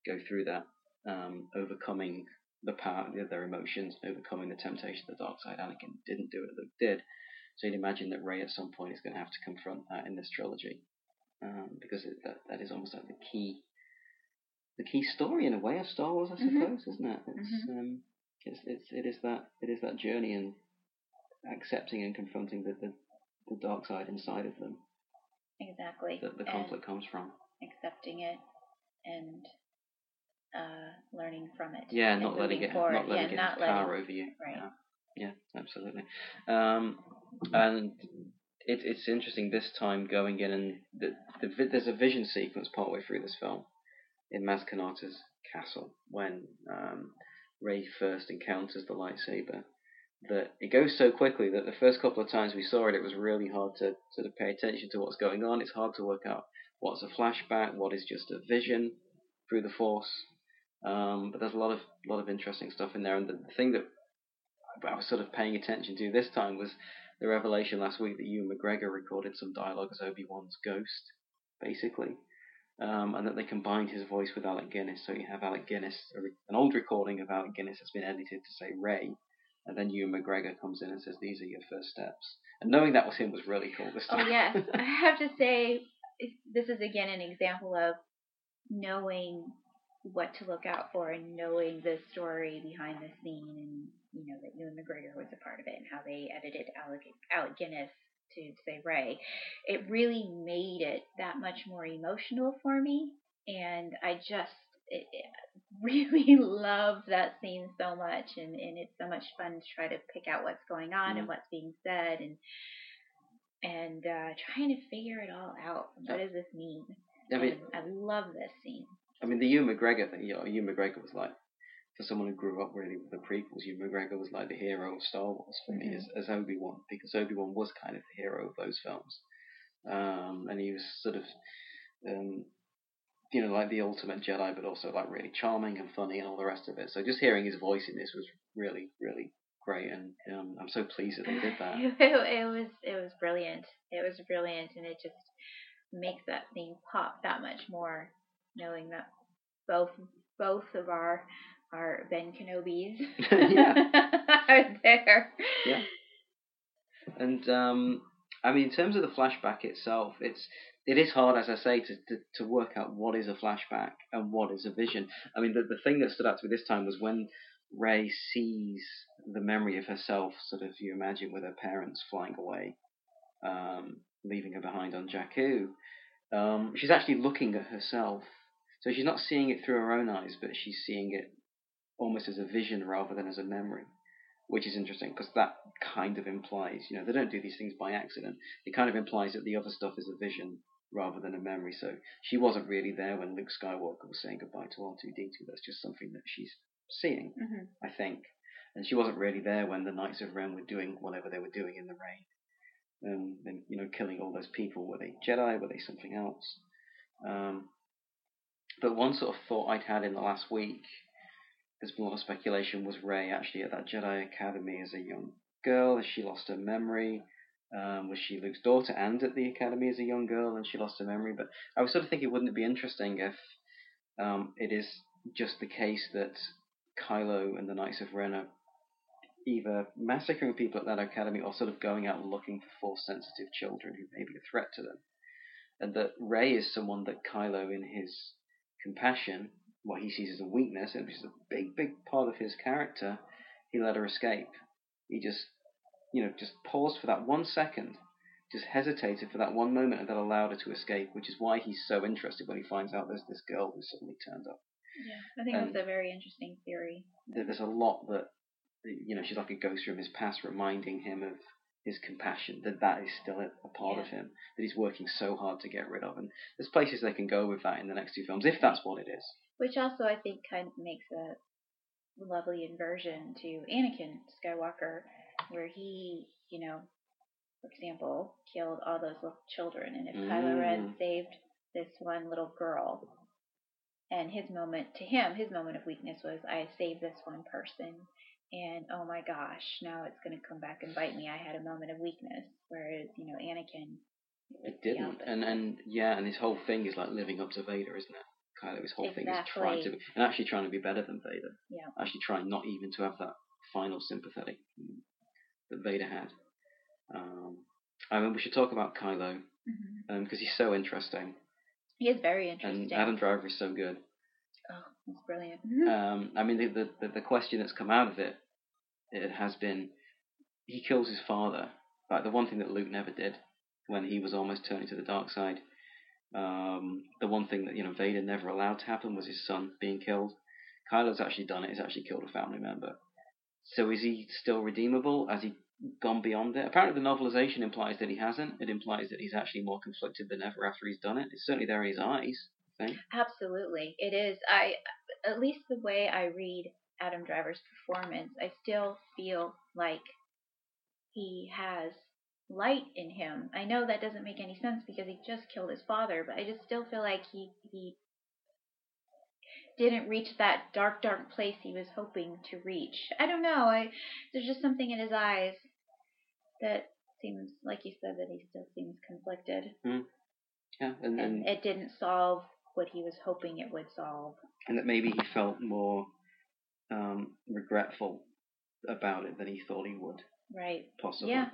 S1: go through that, um, overcoming the power, their emotions, overcoming the temptation of the dark side. Anakin didn't do it, Luke did. So you'd imagine that Rey at some point is going to have to confront that in this trilogy, um, because it, that that is almost like the key, the key story in a way of Star Wars, I mm-hmm. suppose, isn't it? It's, mm-hmm. um, it's it's it is that it is that journey and accepting and confronting the, the, the dark side inside of them.
S2: Exactly.
S1: That the conflict and comes from.
S2: Accepting it and uh, learning from it.
S1: Yeah, not letting it, not letting yeah, it not letting, power over you.
S2: Right.
S1: Yeah, yeah absolutely. Um, and it, it's interesting this time going in and the, the, there's a vision sequence partway through this film in Maz Kanata's castle when um, Rey first encounters the lightsaber. That it goes so quickly that the first couple of times we saw it, it was really hard to sort of pay attention to what's going on. It's hard to work out what's a flashback, what is just a vision through the Force. Um, but there's a lot of lot of interesting stuff in there, and the, the thing that I was sort of paying attention to this time was the revelation last week that Ewan McGregor recorded some dialogue as Obi Wan's ghost, basically, um, and that they combined his voice with Alec Guinness. So you have Alec Guinness, an old recording of Alec Guinness that's been edited to say Rey, and then Ewan McGregor comes in and says, "These are your first steps." And knowing that was him was really cool this
S2: Oh
S1: time.
S2: yes, I have to say this is again an example of knowing what to look out for and knowing the story behind the scene and you know that Ewan McGregor was a part of it and how they edited Alec, Alec Guinness to say Rey, It really made it that much more emotional for me, and I just it, it really love that scene so much, and and it's so much fun to try to pick out what's going on
S1: Mm.
S2: and what's being said and and uh, trying to figure it all out. What does this mean?
S1: I mean,
S2: And I love this scene.
S1: I mean, the Ewan McGregor thing. You know, Ewan McGregor was like, for someone who grew up really with the prequels, Ewan McGregor was like the hero of Star Wars for me
S2: Mhm.
S1: as, as Obi Wan because Obi Wan was kind of the hero of those films, um, and he was sort of, um, you know, like the ultimate Jedi, but also like really charming and funny and all the rest of it. So just hearing his voice in this was really, really great, and um, I'm so pleased that they did that.
S2: It, it was it was brilliant. It was brilliant, and it just makes that scene pop that much more, knowing that both both of our our Ben Kenobis are there.
S1: Yeah. And um, I mean, in terms of the flashback itself, it's it is hard, as I say, to, to, to work out what is a flashback and what is a vision. I mean, the the thing that stood out to me this time was when Rey sees the memory of herself, sort of you imagine with her parents flying away, um, leaving her behind on Jakku. Um, she's actually looking at herself, so she's not seeing it through her own eyes, but she's seeing it almost as a vision rather than as a memory which is interesting because that kind of implies, you know, they don't do these things by accident. It kind of implies that the other stuff is a vision rather than a memory. So she wasn't really there when Luke Skywalker was saying goodbye to R2D2. That's just something that she's seeing,
S2: hmm
S1: I think. And she wasn't really there when the Knights of Ren were doing whatever they were doing in the rain. Um, and, you know, killing all those people. Were they Jedi? Were they something else? Um, but one sort of thought I'd had in the last week there's been a lot of speculation was Rey actually at that Jedi Academy as a young girl? Has she lost her memory? Um, was she Luke's daughter and at the academy as a young girl and she lost her memory? But I was sort of thinking, wouldn't it be interesting if um, it is just the case that Kylo and the Knights of Ren are either massacring people at that academy or sort of going out looking for force sensitive children who may be a threat to them? And that Rey is someone that Kylo, in his compassion, what he sees as a weakness, which is a big, big part of his character, he let her escape. He just, you know, just paused for that one second, just hesitated for that one moment, and that allowed her to escape, which is why he's so interested when he finds out there's this girl who suddenly turned up.
S2: Yeah, I think
S1: Um,
S2: that's a very interesting theory.
S1: There's a lot that, you know, she's like a ghost from his past, reminding him of his compassion, that that is still a, a part of him, that he's working so hard to get rid of. And there's places they can go with that in the next two films, if that's what it is.
S2: Which also I think kind of makes a lovely inversion to Anakin Skywalker, where he, you know, for example, killed all those little children, and if Kylo Ren
S1: Mm.
S2: saved this one little girl, and his moment to him, his moment of weakness was, I saved this one person, and oh my gosh, now it's going to come back and bite me. I had a moment of weakness, whereas you know Anakin.
S1: It didn't, and and yeah, and his whole thing is like living up to Vader, isn't it? Kylo, his whole thing is trying to be, and actually trying to be better than Vader.
S2: Yeah.
S1: Actually trying not even to have that final sympathetic that Vader had. Um, I mean, we should talk about Kylo
S2: Mm-hmm.
S1: because he's so interesting,
S2: He is very interesting.
S1: and Adam Driver is so good.
S2: Oh, that's brilliant.
S1: Um, I mean, the, the the the question that's come out of it, it has been, he kills his father. Like the one thing that Luke never did when he was almost turning to the dark side. Um, the one thing that you know Vader never allowed to happen was his son being killed. Kylo's actually done it. He's actually killed a family member. So is he still redeemable? Has he gone beyond it? Apparently, the novelization implies that he hasn't. It implies that he's actually more conflicted than ever after he's done it. It's certainly there in his eyes. I think.
S2: Absolutely, it is. I, at least the way I read Adam Driver's performance, I still feel like he has light in him. I know that doesn't make any sense because he just killed his father, but I just still feel like he he didn't reach that dark, dark place he was hoping to reach. I don't know. I there's just something in his eyes that seems like you said that he still seems conflicted.
S1: Mm. Yeah, and,
S2: and it didn't solve what he was hoping it would solve.
S1: And that maybe he felt more um, regretful about it than he thought he would.
S2: Right.
S1: Possibly.
S2: Yeah.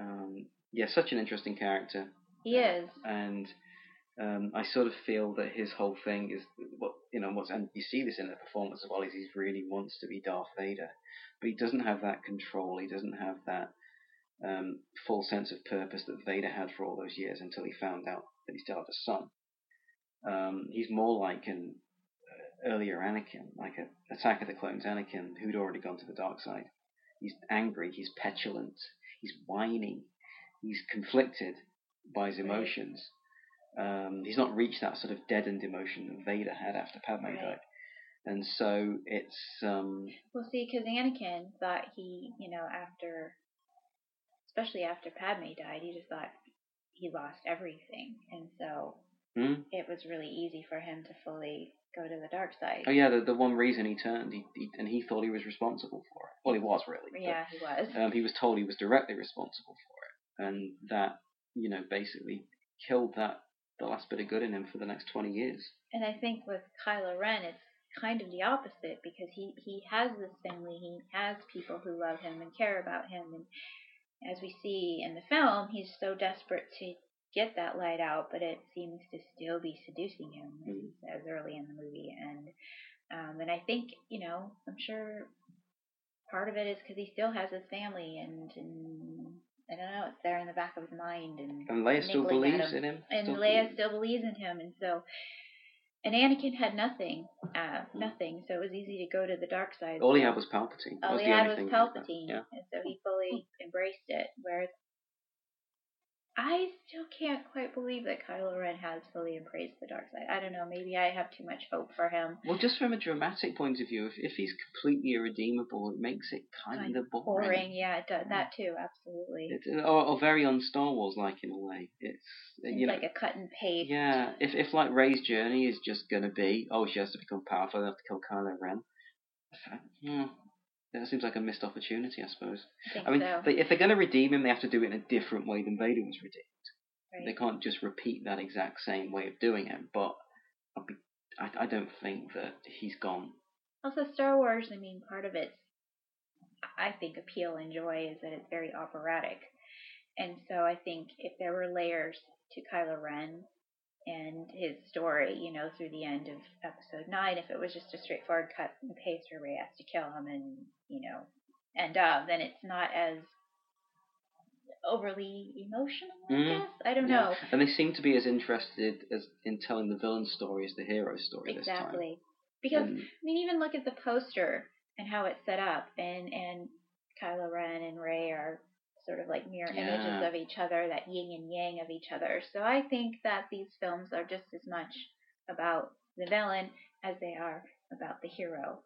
S1: Um, yeah, such an interesting character.
S2: He is.
S1: And um, I sort of feel that his whole thing is what you know what's and you see this in the performance as well is he really wants to be Darth Vader, but he doesn't have that control. He doesn't have that um, full sense of purpose that Vader had for all those years until he found out that he still had a son. Um, he's more like an uh, earlier Anakin, like a Attack of the Clones Anakin, who'd already gone to the dark side. He's angry. He's petulant. He's whining, He's conflicted by his emotions. Um, he's not reached that sort of deadened emotion that Vader had after Padme right. died. And so it's um
S2: well, see, because Anakin thought he, you know, after, especially after Padme died, he just thought he lost everything, and so
S1: mm.
S2: it was really easy for him to fully go to the dark side.
S1: Oh yeah, the the one reason he turned, he, he and he thought he was responsible for it. Well, he was really.
S2: Yeah,
S1: but,
S2: he was.
S1: Um, he was told he was directly responsible for it, and that you know basically killed that the last bit of good in him for the next 20 years.
S2: And I think with Kylo Ren, it's kind of the opposite because he, he has this family, he has people who love him and care about him. And as we see in the film, he's so desperate to get that light out, but it seems to still be seducing him, as mm. he says early in the movie. And um, and I think, you know, I'm sure part of it is because he still has his family and, and I don't know. It's there in the back of his mind, and
S1: and Leia still believes in him.
S2: And
S1: still
S2: Leia believes. still believes in him, and so. And Anakin had nothing, uh, nothing, so it was easy to go to the dark side.
S1: All he had was Palpatine.
S2: All
S1: he
S2: had was Palpatine, yeah. and so he fully embraced it. Whereas I still can't quite believe that Kylo Ren has fully embraced the dark side. I don't know. Maybe I have too much hope for him.
S1: Well, just from a dramatic point of view, if, if he's completely irredeemable, it makes it kind, kind of boring.
S2: Boring, yeah, it does, that too, absolutely.
S1: It's, or, or very un Star Wars like in a way. It's you
S2: know, like a cut and paste.
S1: Yeah, if if like Rey's journey is just gonna be, oh, she has to become powerful, enough to kill Kylo Ren. Hmm, that seems like a missed opportunity, I suppose.
S2: I,
S1: I mean,
S2: so.
S1: they, if they're going to redeem him, they have to do it in a different way than Vader was redeemed.
S2: Right.
S1: They can't just repeat that exact same way of doing it. But be, I, I don't think that he's gone.
S2: Also, Star Wars. I mean, part of its, I think, appeal and joy is that it's very operatic, and so I think if there were layers to Kylo Ren and his story, you know, through the end of episode nine, if it was just a straightforward cut and paste where Rey has to kill him and, you know, end up, then it's not as overly emotional, I mm guess. I don't yeah. know.
S1: And they seem to be as interested as in telling the villain story as the hero story this time.
S2: exactly. Because and, I mean even look at the poster and how it's set up and and Kylo Ren and Rey are sort of like mirror
S1: yeah.
S2: images of each other, that yin and yang of each other. So I think that these films are just as much about the villain as they are about the hero.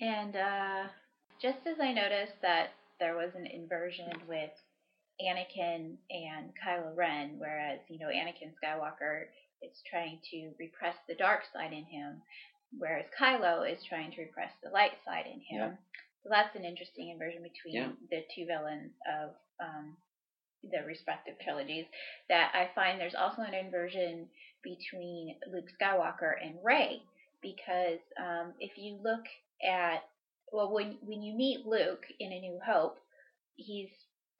S2: And uh, just as I noticed that there was an inversion with Anakin and Kylo Ren, whereas, you know, Anakin Skywalker is trying to repress the dark side in him, whereas Kylo is trying to repress the light side in him.
S1: Yeah.
S2: So that's an interesting inversion between
S1: yeah.
S2: the two villains of um, the respective trilogies. That I find there's also an inversion between Luke Skywalker and Rey, because um, if you look at well, when when you meet Luke in A New Hope, he's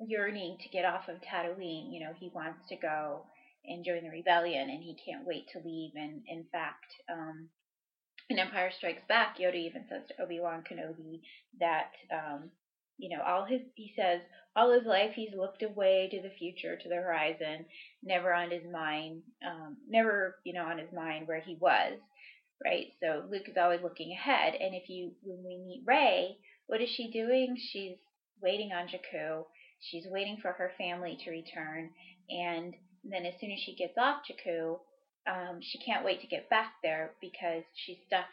S2: yearning to get off of Tatooine. You know, he wants to go and join the rebellion, and he can't wait to leave. And in fact, um, in Empire Strikes Back, Yoda even says to Obi Wan Kenobi that, um, you know, all his he says all his life he's looked away to the future, to the horizon, never on his mind, um, never you know on his mind where he was, right? So Luke is always looking ahead, and if you when we meet Rey, what is she doing? She's waiting on Jakku. She's waiting for her family to return, and then as soon as she gets off Jakku, um, she can't wait to get back there because she's stuck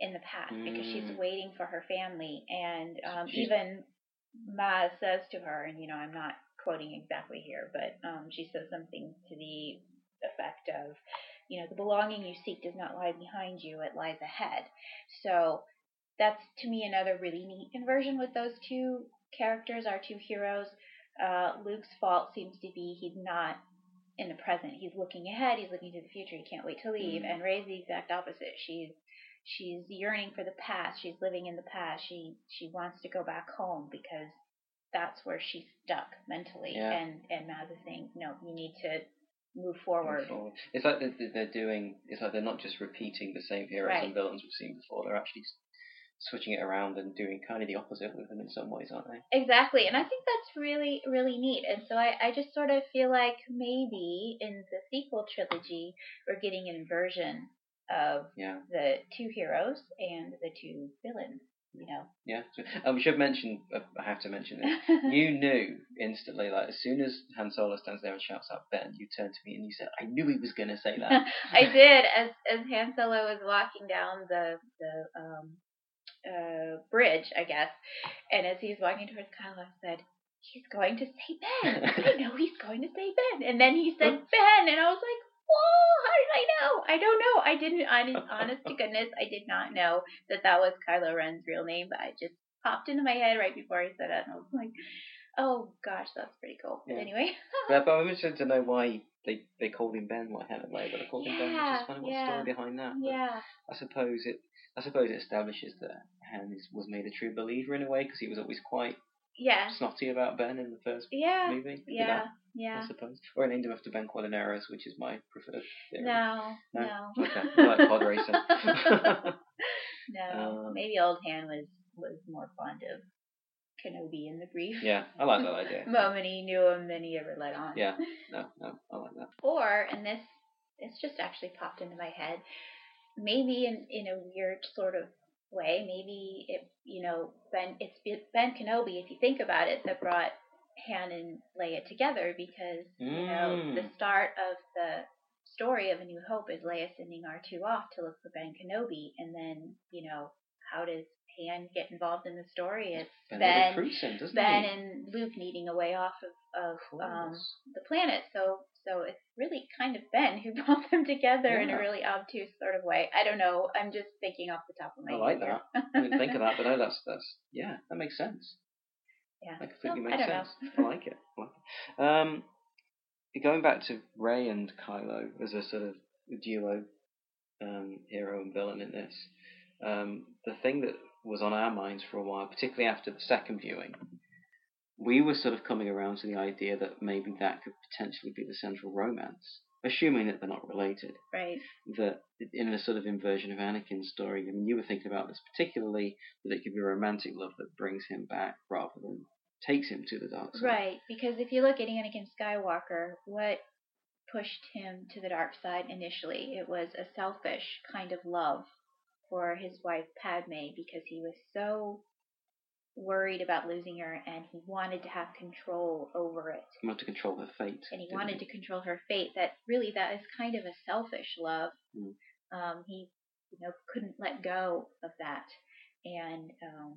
S2: in the past mm. because she's mm. waiting for her family. And um, even Maz says to her, and you know, I'm not quoting exactly here, but um, she says something to the effect of, you know, the belonging you seek does not lie behind you, it lies ahead. So that's to me another really neat inversion with those two characters, our two heroes. Uh, Luke's fault seems to be he's not in the present. He's looking ahead. He's looking to the future. He can't wait to leave.
S1: Mm.
S2: And Rey's the exact opposite. She's she's yearning for the past. She's living in the past. She she wants to go back home because that's where she's stuck mentally.
S1: Yeah.
S2: And and Maz is saying, no, you need to move forward.
S1: forward. It's like they're, they're doing. It's like they're not just repeating the same heroes
S2: Right.
S1: and villains we've seen before. They're actually switching it around and doing kind of the opposite with them in some ways, aren't they?
S2: Exactly, and I think that's really, really neat. And so I, I just sort of feel like maybe in the sequel trilogy, we're getting an inversion of
S1: Yeah,
S2: the two heroes and the two villains. You know,
S1: yeah. So, um, we should mention. Uh, I have to mention this. You knew instantly, like as soon as Han Solo stands there and shouts out Ben, you turned to me and you said, "I knew he was going to say that."
S2: I did as as Han Solo was walking down the the um uh bridge, I guess, and as he was walking towards Kylo, I said. He's going to say Ben. I know he's going to say Ben. And then he said Ben, and I was like, Whoa, how did I know? I don't know. I didn't, honest, honest to goodness, I did not know that that was Kylo Ren's real name, but it just popped into my head right before he said it, and I was like, oh gosh, that's pretty cool. But
S1: Yeah.
S2: anyway,
S1: but, but I'm interested to know why they, they called him Ben, Han and Leia, but they called him Ben.
S2: Yeah,
S1: Just kind of what's
S2: yeah.
S1: the story behind that. But
S2: yeah,
S1: I suppose it. I suppose it establishes that Han is, was made a true believer in a way because he was always quite
S2: yeah,
S1: snotty about Ben in the first
S2: yeah,
S1: movie.
S2: Yeah, yeah.
S1: I suppose. Or named after Ben Quadinaros, which is my preferred theory.
S2: No,
S1: No?
S2: no.
S1: Okay, like pod racing.
S2: no,
S1: Um,
S2: maybe old Han was was more fond of Kenobi in the brief
S1: yeah, I like that idea.
S2: moment he knew him than he ever let on.
S1: Yeah, no, no, I like that.
S2: Or, and this this just actually popped into my head, maybe in in a weird sort of way, maybe it you know Ben it's Ben Kenobi if you think about it that brought Han and Leia together because you know
S1: Mm.
S2: the start of the story of A New Hope is Leia sending R2 off to look for Ben Kenobi, and then you know how does Han get involved in the story? It's
S1: Ben,
S2: Ben,
S1: recruits him, doesn't
S2: Ben and Luke needing a way off of, of um, the planet. So so it's really kind of Ben who brought them together in a really obtuse sort of way. I don't know. I'm just thinking off the top of my head.
S1: I like
S2: here.
S1: that. I didn't think of that, but no, that's that's yeah, that makes sense.
S2: Yeah.
S1: That completely
S2: So,
S1: makes
S2: I don't
S1: sense.
S2: know.
S1: I like it. I like it. Um, going back to Rey and Kylo as a sort of duo um, hero and villain in this, um, the thing that was on our minds for a while, particularly after the second viewing, we were sort of coming around to the idea that maybe that could potentially be the central romance, assuming that they're not related.
S2: Right.
S1: That in a sort of inversion of Anakin's story, I mean, you were thinking about this particularly that it could be romantic love that brings him back rather than takes him to the dark side.
S2: Right. Because if you look at Anakin Skywalker, what pushed him to the dark side initially? It was a selfish kind of love for his wife Padme because he was so worried about losing her and he wanted to have control over it.
S1: He wanted to control her fate.
S2: and he wanted to control her fate. That really that is kind of a selfish love.
S1: Mm.
S2: Um, he you know couldn't let go of that, and um,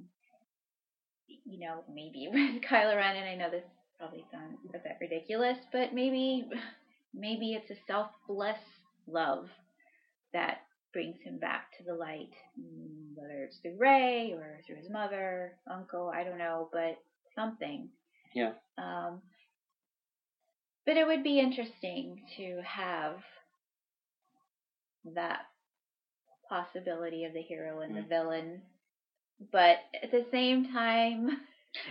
S2: you know maybe with Kylo Ren, and I know this probably sounds a bit ridiculous, but maybe maybe it's a selfless love that brings him back to the light, mm, whether it's through Rey or through his mother, uncle, I don't know, but something.
S1: Yeah.
S2: Um, but it would be interesting to have that possibility of the hero and the
S1: Mm.
S2: villain, but at the same time,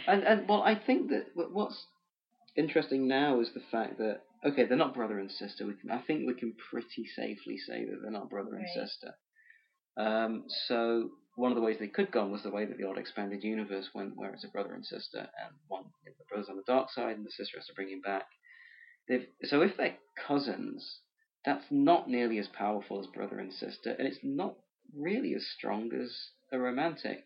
S1: And and well, I think that what's interesting now is the fact that okay, they're not brother and sister. We can, I think we can pretty safely say that they're not brother and sister. Um, so one of the ways they could go on was the way that the old expanded universe went, where it's a brother and sister, and one the brother's on the dark side, and the sister has to bring him back. They've, so if they're cousins, that's not nearly as powerful as brother and sister, and it's not really as strong as a romantic.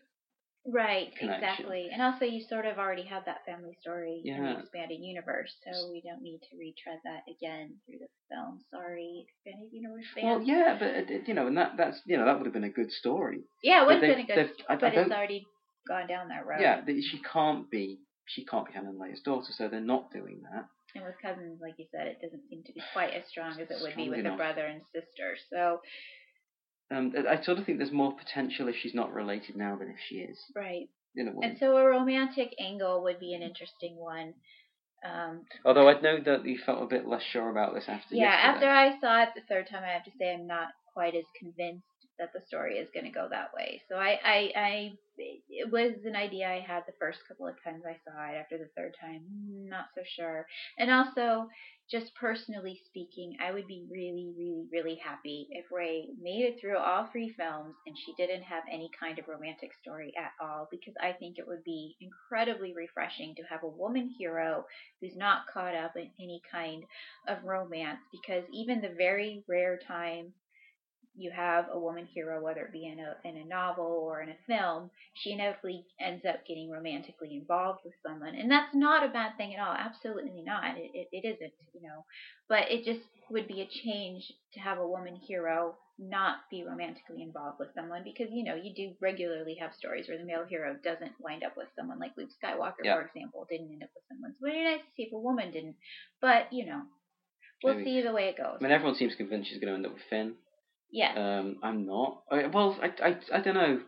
S2: Right,
S1: Connection.
S2: exactly. And also, you sort of already have that family story in the expanded universe, so we don't need to retread that again through the film. Sorry, expanded universe fans.
S1: Well, yeah, but uh, it- you know, and that that's you know that would have been a good story.
S2: yeah, it would have been a good,
S1: they've- I- I
S2: but it's already gone down that road.
S1: Yeah, she can't be she can't be and Leia's daughter, so they're not doing that.
S2: And with cousins, like you said, it doesn't seem to be quite as strong as it would be with
S1: enough.
S2: a brother and sister. So,
S1: Um, I sort of think there's more potential if she's not related now than if she is.
S2: right.
S1: In a way.
S2: And so a romantic angle would be an interesting one. Um,
S1: Although I know that you felt a bit less sure about this after.
S2: yeah,
S1: yesterday.
S2: after I saw it the third time, I have to say I'm not quite as convinced that the story is going to go that way. So I, I, I, it was an idea I had the first couple of times I saw it. After the third time, not so sure. And also, just personally speaking, I would be really, really, really happy if Rey made it through all three films and she didn't have any kind of romantic story at all, because I think it would be incredibly refreshing to have a woman hero who's not caught up in any kind of romance, because even the very rare time you have a woman hero, whether it be in a in a novel or in a film, she inevitably ends up getting romantically involved with someone, and that's not a bad thing at all. Absolutely not. It it, it isn't, you know. But it just would be a change to have a woman hero not be romantically involved with someone because you know you do regularly have stories where the male hero doesn't wind up with someone like Luke Skywalker,
S1: Yeah.
S2: for example, didn't end up with someone. So it'd be nice to see if a woman didn't, but you know. We'll
S1: Maybe.
S2: see the way it goes.
S1: I mean, everyone seems convinced she's going to end up with Finn.
S2: Yes.
S1: Um, I'm not. I, well, I, I, I don't know.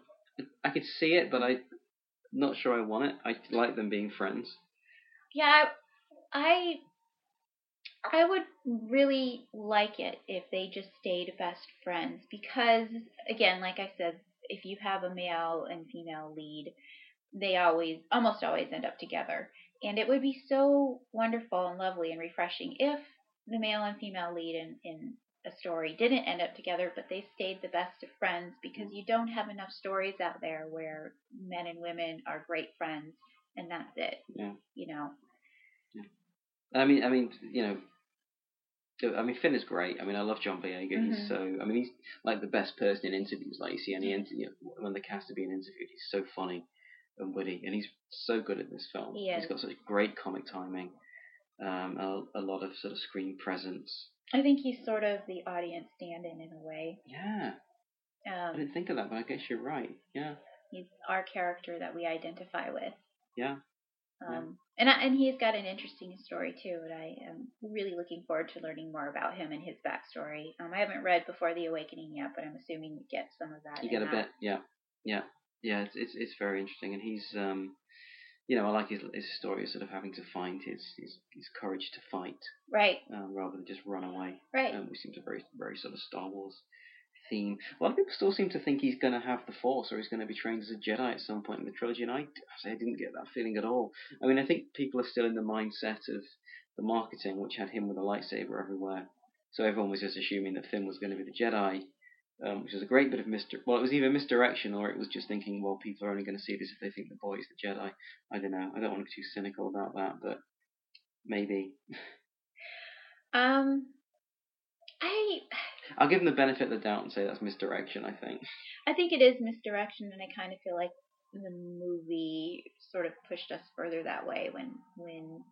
S1: I could see it, but I'm not sure I want it. I like them being friends.
S2: Yeah, I I would really like it if they just stayed best friends because again, like I said, if you have a male and female lead, they always almost always end up together. And it would be so wonderful and lovely and refreshing if the male and female lead in, in a story didn't end up together, but they stayed the best of friends because you don't have enough stories out there where men and women are great friends and that's it.
S1: Yeah.
S2: You know. Yeah.
S1: I mean, I mean, you know. I mean, Finn is great. I mean, I love John Boyega.
S2: Mhm.
S1: He's so. I mean, he's like the best person in interviews. Like you see any interview when the cast are being interviewed, he's so funny and witty, and he's so good at this film.
S2: He
S1: He's
S2: is.
S1: got such great comic timing, um, a, a lot of sort of screen presence.
S2: I think he's sort of the audience stand-in in a way.
S1: Yeah, I
S2: Um,
S1: didn't think of that, but I guess you're right. Yeah,
S2: he's our character that we identify with.
S1: yeah.
S2: Um, and I, and he's got an interesting story too, and I am really looking forward to learning more about him and his backstory. Um, I haven't read Before the Awakening yet, but I'm assuming you get some of that.
S1: You get a
S2: that.
S1: bit, yeah, yeah, yeah. It's it's it's very interesting, and he's um, you know, I like his his story of sort of having to find his his, his courage to fight
S2: Right,
S1: um, rather than just run away.
S2: right.
S1: Um, which seems a very very sort of Star Wars theme. A lot of people still seem to think he's going to have the Force or he's going to be trained as a Jedi at some point in the trilogy, and I, I didn't get that feeling at all. I mean, I think people are still in the mindset of the marketing, which had him with a lightsaber everywhere. So everyone was just assuming that Finn was going to be the Jedi, um, which was a great bit of misdir. Well, it was either misdirection or it was just thinking, well, people are only going to see this if they think the boy is the Jedi. I don't know. I don't want to be too cynical about that, but maybe.
S2: Um, I
S1: I'll give him the benefit of the doubt and say that's misdirection. I think.
S2: I think it is misdirection, and I kind of feel like the movie sort of pushed us further that way when when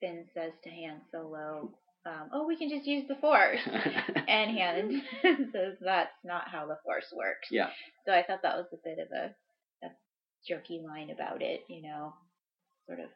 S2: Finn says to Han Solo, um, "Oh, we can just use the Force," and Han says that's not how the Force works.
S1: Yeah.
S2: So I thought that was a bit of a, a jokey line about it, you know, sort of.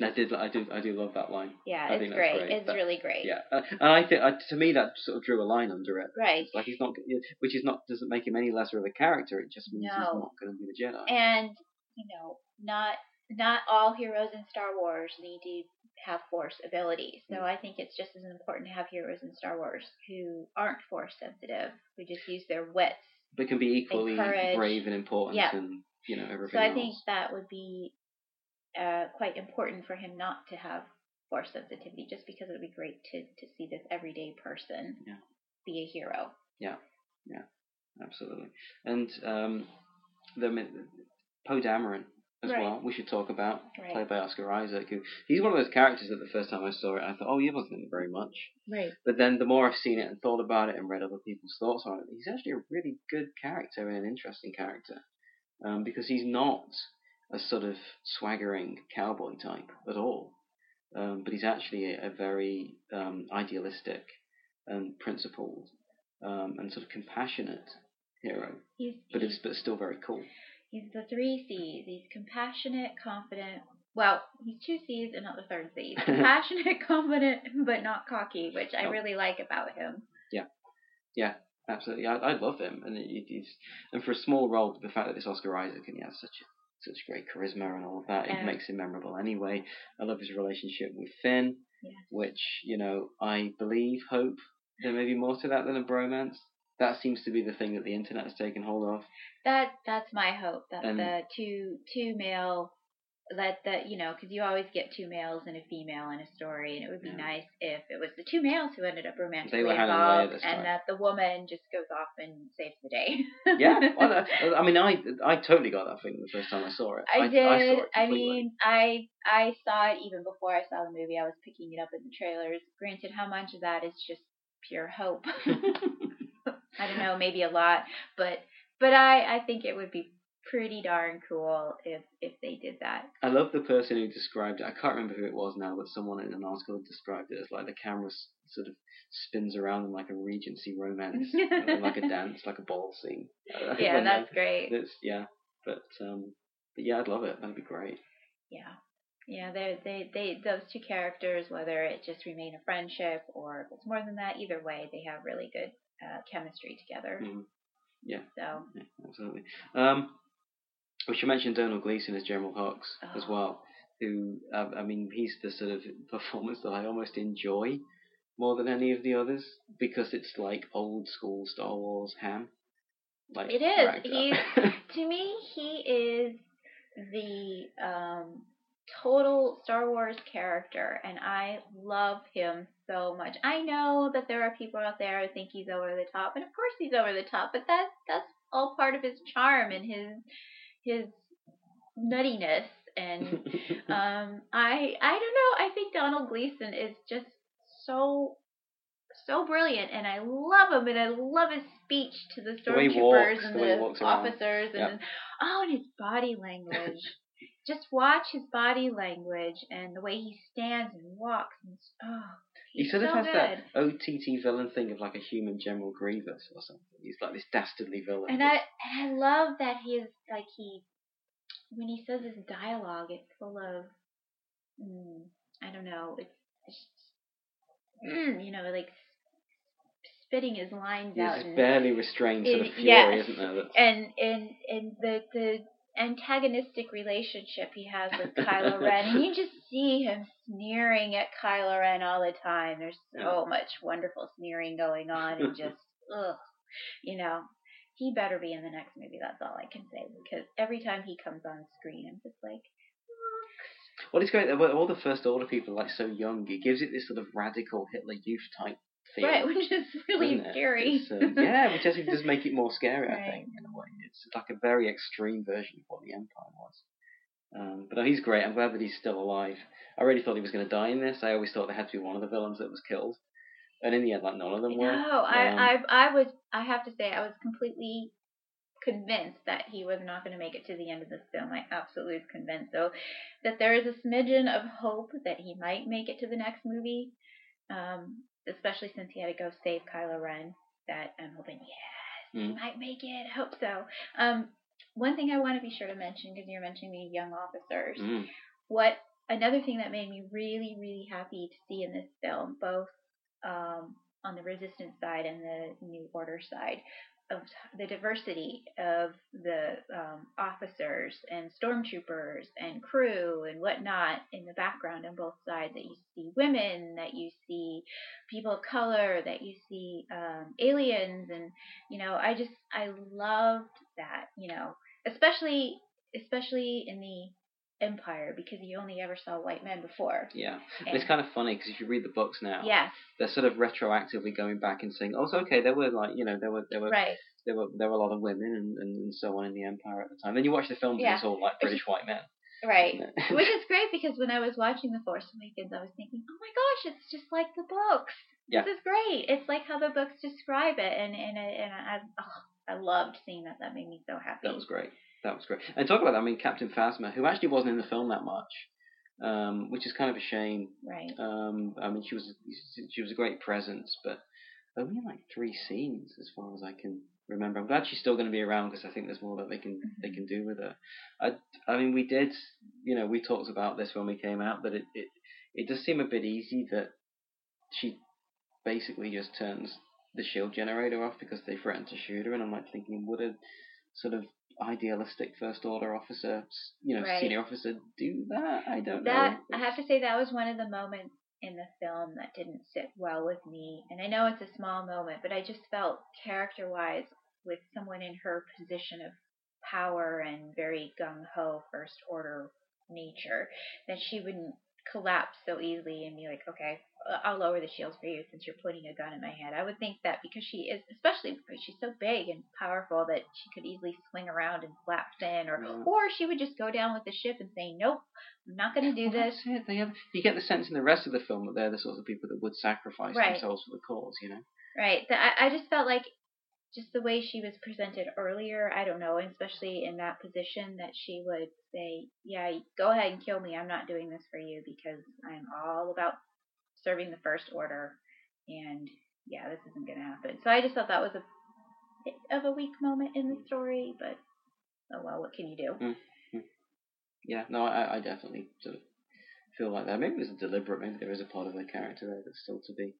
S1: I did. I do. I do love that line.
S2: Yeah,
S1: I
S2: it's great.
S1: great.
S2: It's
S1: That-
S2: really great.
S1: Yeah, uh, and I think uh, to me that sort of drew a line under it.
S2: Right.
S1: It's like he's not, which is not doesn't make him any lesser of a character. It just means he's not going to be the Jedi.
S2: and you know not not all heroes in Star Wars need to have force abilities. So I think it's just as important to have heroes in Star Wars who aren't force sensitive, who just use their wits.
S1: but can be equally
S2: courage.
S1: brave and important,
S2: Yeah.
S1: and you know everything
S2: So I
S1: else.
S2: think that would be uh, quite important for him not to have force sensitivity, just because it would be great to to see this everyday person
S1: Yeah.
S2: be a hero.
S1: Yeah, yeah, absolutely, and um, the Poe Dameron as
S2: Right.
S1: well. We should talk about
S2: Right.
S1: played by Oscar Isaac. Who he's one of those characters that the first time I saw it, I thought, oh, he wasn't in it very much.
S2: Right.
S1: But then the more I've seen it and thought about it and read other people's thoughts on it, he's actually a really good character and an interesting character. Um, because he's not a sort of swaggering cowboy type at all. Um, but he's actually a, a very um, idealistic and principled um, and sort of compassionate hero.
S2: He's
S1: But
S2: he's
S1: it's but still very cool.
S2: He's the three C's. He's compassionate, confident. Well, he's two C's and not the third C. He's compassionate, confident, but not cocky, which I really like about him.
S1: Yeah, yeah, absolutely, I, I love him, and it, it- and for a small role, the fact that it's Oscar Isaac and he has such a such great charisma and all of that.
S2: Yeah.
S1: It makes him memorable anyway. I love his relationship with Finn,
S2: Yes.
S1: which you know I believe, hope there may be more to that than a bromance. That seems to be the thing that the internet has taken hold of.
S2: That that's my hope that
S1: And-
S2: the two two male let the you know because you always get two males and a female in a story and it would be
S1: Yeah.
S2: nice if it was the two males who ended up romantically
S1: were hand in
S2: involved and that the woman just goes off and saves the day.
S1: yeah, well, I, I mean, I I totally got that feeling the first time I saw it.
S2: I did.
S1: I, saw it
S2: I, mean, I I saw it even before I saw the movie. I was picking it up in the trailers. Granted, how much of that is just pure hope? I don't know, maybe a lot, but but I I think it would be pretty darn cool if if they did that.
S1: I love the person who described it. I can't remember who it was now, but someone in an article described it as like the camera sort of spins around in like a Regency romance, like a dance, like a ball scene.
S2: Yeah, that's great.
S1: It's yeah, but um, but yeah, I'd love it. That'd be great.
S2: Yeah. Yeah, they they they those two characters, whether it just remain a friendship or if it's more than that, either way, they have really good uh, chemistry together.
S1: Mhm. Yeah.
S2: So
S1: Yeah, absolutely. Um, we should mention Domhnall Gleeson as General Hux as
S2: Oh.
S1: well. Who uh, I mean, he's the sort of performance that I almost enjoy more than any of the others because it's like old school Star Wars ham. Like
S2: It is. He's- to me, he is the um, total Star Wars character, and I love him so much. I know that there are people out there who think he's over the top, and of course he's over the top, but that's that's all part of his charm and his his nuttiness and um I I don't know. I think Domhnall Gleeson is just so so brilliant and I love him and I love his speech to the stormtroopers and
S1: the
S2: the
S1: around.
S2: officers and
S1: Yep.
S2: oh and his body language. Just watch his body language and the way he stands and walks and oh
S1: he
S2: he's
S1: sort of has
S2: good.
S1: that OTT villain thing of like a human General Grievous or something. He's like this dastardly villain.
S2: And I and I love that he is like he when he says his dialogue, it's full of mm, I don't know, it's, it's mm, you know like spitting his lines
S1: There's
S2: out and,
S1: barely restrained sort of
S2: it-
S1: fury,
S2: yes.
S1: isn't there? That's,
S2: and and and the the antagonistic relationship he has with Kylo Ren, and you just see him sneering at Kylo Ren all the time. There's so much wonderful sneering going on, and just ugh, you know. He better be in the next movie. That's all I can say because every time he comes on screen, I'm just like,
S1: Well, it's great that all the First Order people are like so young. It gives it this sort of radical Hitler Youth type feel.
S2: right, which is really scary.
S1: Um, yeah, which actually does make it more scary, I think, in a way. It's like a very extreme version of what the Empire was. Um, but no, he's great. I'm glad that he's still alive. I really thought he was going to die in this. I always thought there had to be one of the villains that was killed. And in the end, like, none of them were.
S2: No, I,
S1: Um,
S2: I, I was, I have to say, I was completely convinced that he was not going to make it to the end of this film. I absolutely was convinced. So that there is a smidgen of hope that he might make it to the next movie, um, especially since he had to go save Kylo Ren. That I'm hoping, yes, he
S1: Mm.
S2: might make it. I hope so. Um, one thing I want to be sure to mention because you're mentioning the young officers
S1: Mm.
S2: what another thing that made me really really happy to see in this film both um, on the resistance side and the new order side of the diversity of the um, officers and stormtroopers and crew and whatnot in the background on both sides that you see women that you see people of color that you see um, aliens. And you know i just i loved that you know especially especially in the empire because you only ever saw white men before
S1: Yeah. And it's kind of funny because if you read the books now,
S2: yes
S1: they're sort of retroactively going back and saying, "Oh, it's okay. There were like, you know, there were there were
S2: right
S1: there were there were a lot of women and, and, and so on in the Empire at the time." Then you watch the films
S2: Yeah.
S1: and it's all like British white men.
S2: right which is great because when i was watching the force awakens i was thinking oh my gosh it's just like the books
S1: Yeah.
S2: this is great it's like how the books describe it and and, I- and i oh, i loved seeing that that made me so happy
S1: That was great. That was great. And talk about that. I mean, Captain Phasma, who actually wasn't in the film that much, um, which is kind of a shame.
S2: right
S1: Um, I mean, she was she was a great presence, but only like three scenes as far as I can remember. I'm glad she's still going to be around because I think there's more that they can they can do with her. I I mean, we did, you know, we talked about this when we came out but it it it does seem a bit easy that she basically just turns the shield generator off because they threatened to shoot her, and I'm like thinking, would a sort of idealistic first order officer, you know,
S2: Right.
S1: senior officer do that? I don't
S2: That
S1: know.
S2: I have to say that was one of the moments in the film that didn't sit well with me. And I know it's a small moment, but I just felt character wise with someone in her position of power and very gung ho first order nature that she wouldn't collapse so easily and be like, okay, Uh, I'll lower the shields for you since you're pointing a gun at my head. I would think that because she is, especially because she's so big and powerful, that she could easily swing around and slap in, or
S1: Yeah.
S2: or she would just go down with the ship and say, nope, I'm not going to do
S1: Well,
S2: this.
S1: it. Have, you get the sense in the rest of the film that they're the sorts of people that would sacrifice
S2: Right.
S1: themselves for the cause, you know?
S2: Right. That I, I just felt like just the way she was presented earlier, I don't know, especially in that position that she would say, Yeah, go ahead and kill me. I'm not doing this for you because I'm all about serving the first order and yeah, this isn't gonna happen. So I just thought that was a bit of a weak moment in the story, but oh well, what can you do?
S1: Yeah, no, I, I definitely sort of feel like that. Maybe it was deliberate. Maybe there is a part of the character there that's still to be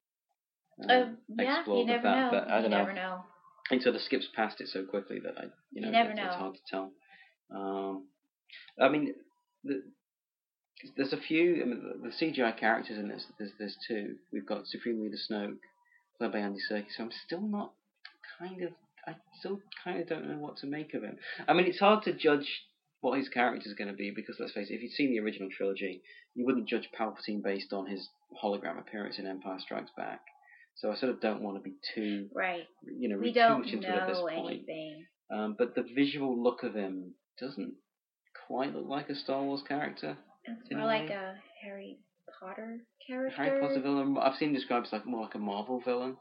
S1: um,
S2: Um, yeah,
S1: explored
S2: you
S1: with
S2: never
S1: that.
S2: know.
S1: But I
S2: you
S1: don't know.
S2: never know.
S1: It sort of skips past it so quickly that I, you know,
S2: You
S1: it's, it's hard to tell. Um, I mean, the, there's a few. I mean, the, CGI characters in this. There's there's two. We've got Supreme Leader Snoke, played by Andy Serkis. So I'm still not kind of. I still kind of don't know what to make of him. I mean, it's hard to judge what his character is going to be because let's face it, if you'd seen the original trilogy, you wouldn't judge Palpatine based on his hologram appearance in Empire Strikes Back. So I sort of don't want to be too,
S2: Right.
S1: you know,
S2: We
S1: read too
S2: don't
S1: much into it at this
S2: know
S1: point.
S2: anything.
S1: Um, but the visual look of him doesn't quite look like a Star Wars character.
S2: It's more like a Harry Potter character.
S1: Harry Potter villain. I've seen described as like more like a Marvel villain,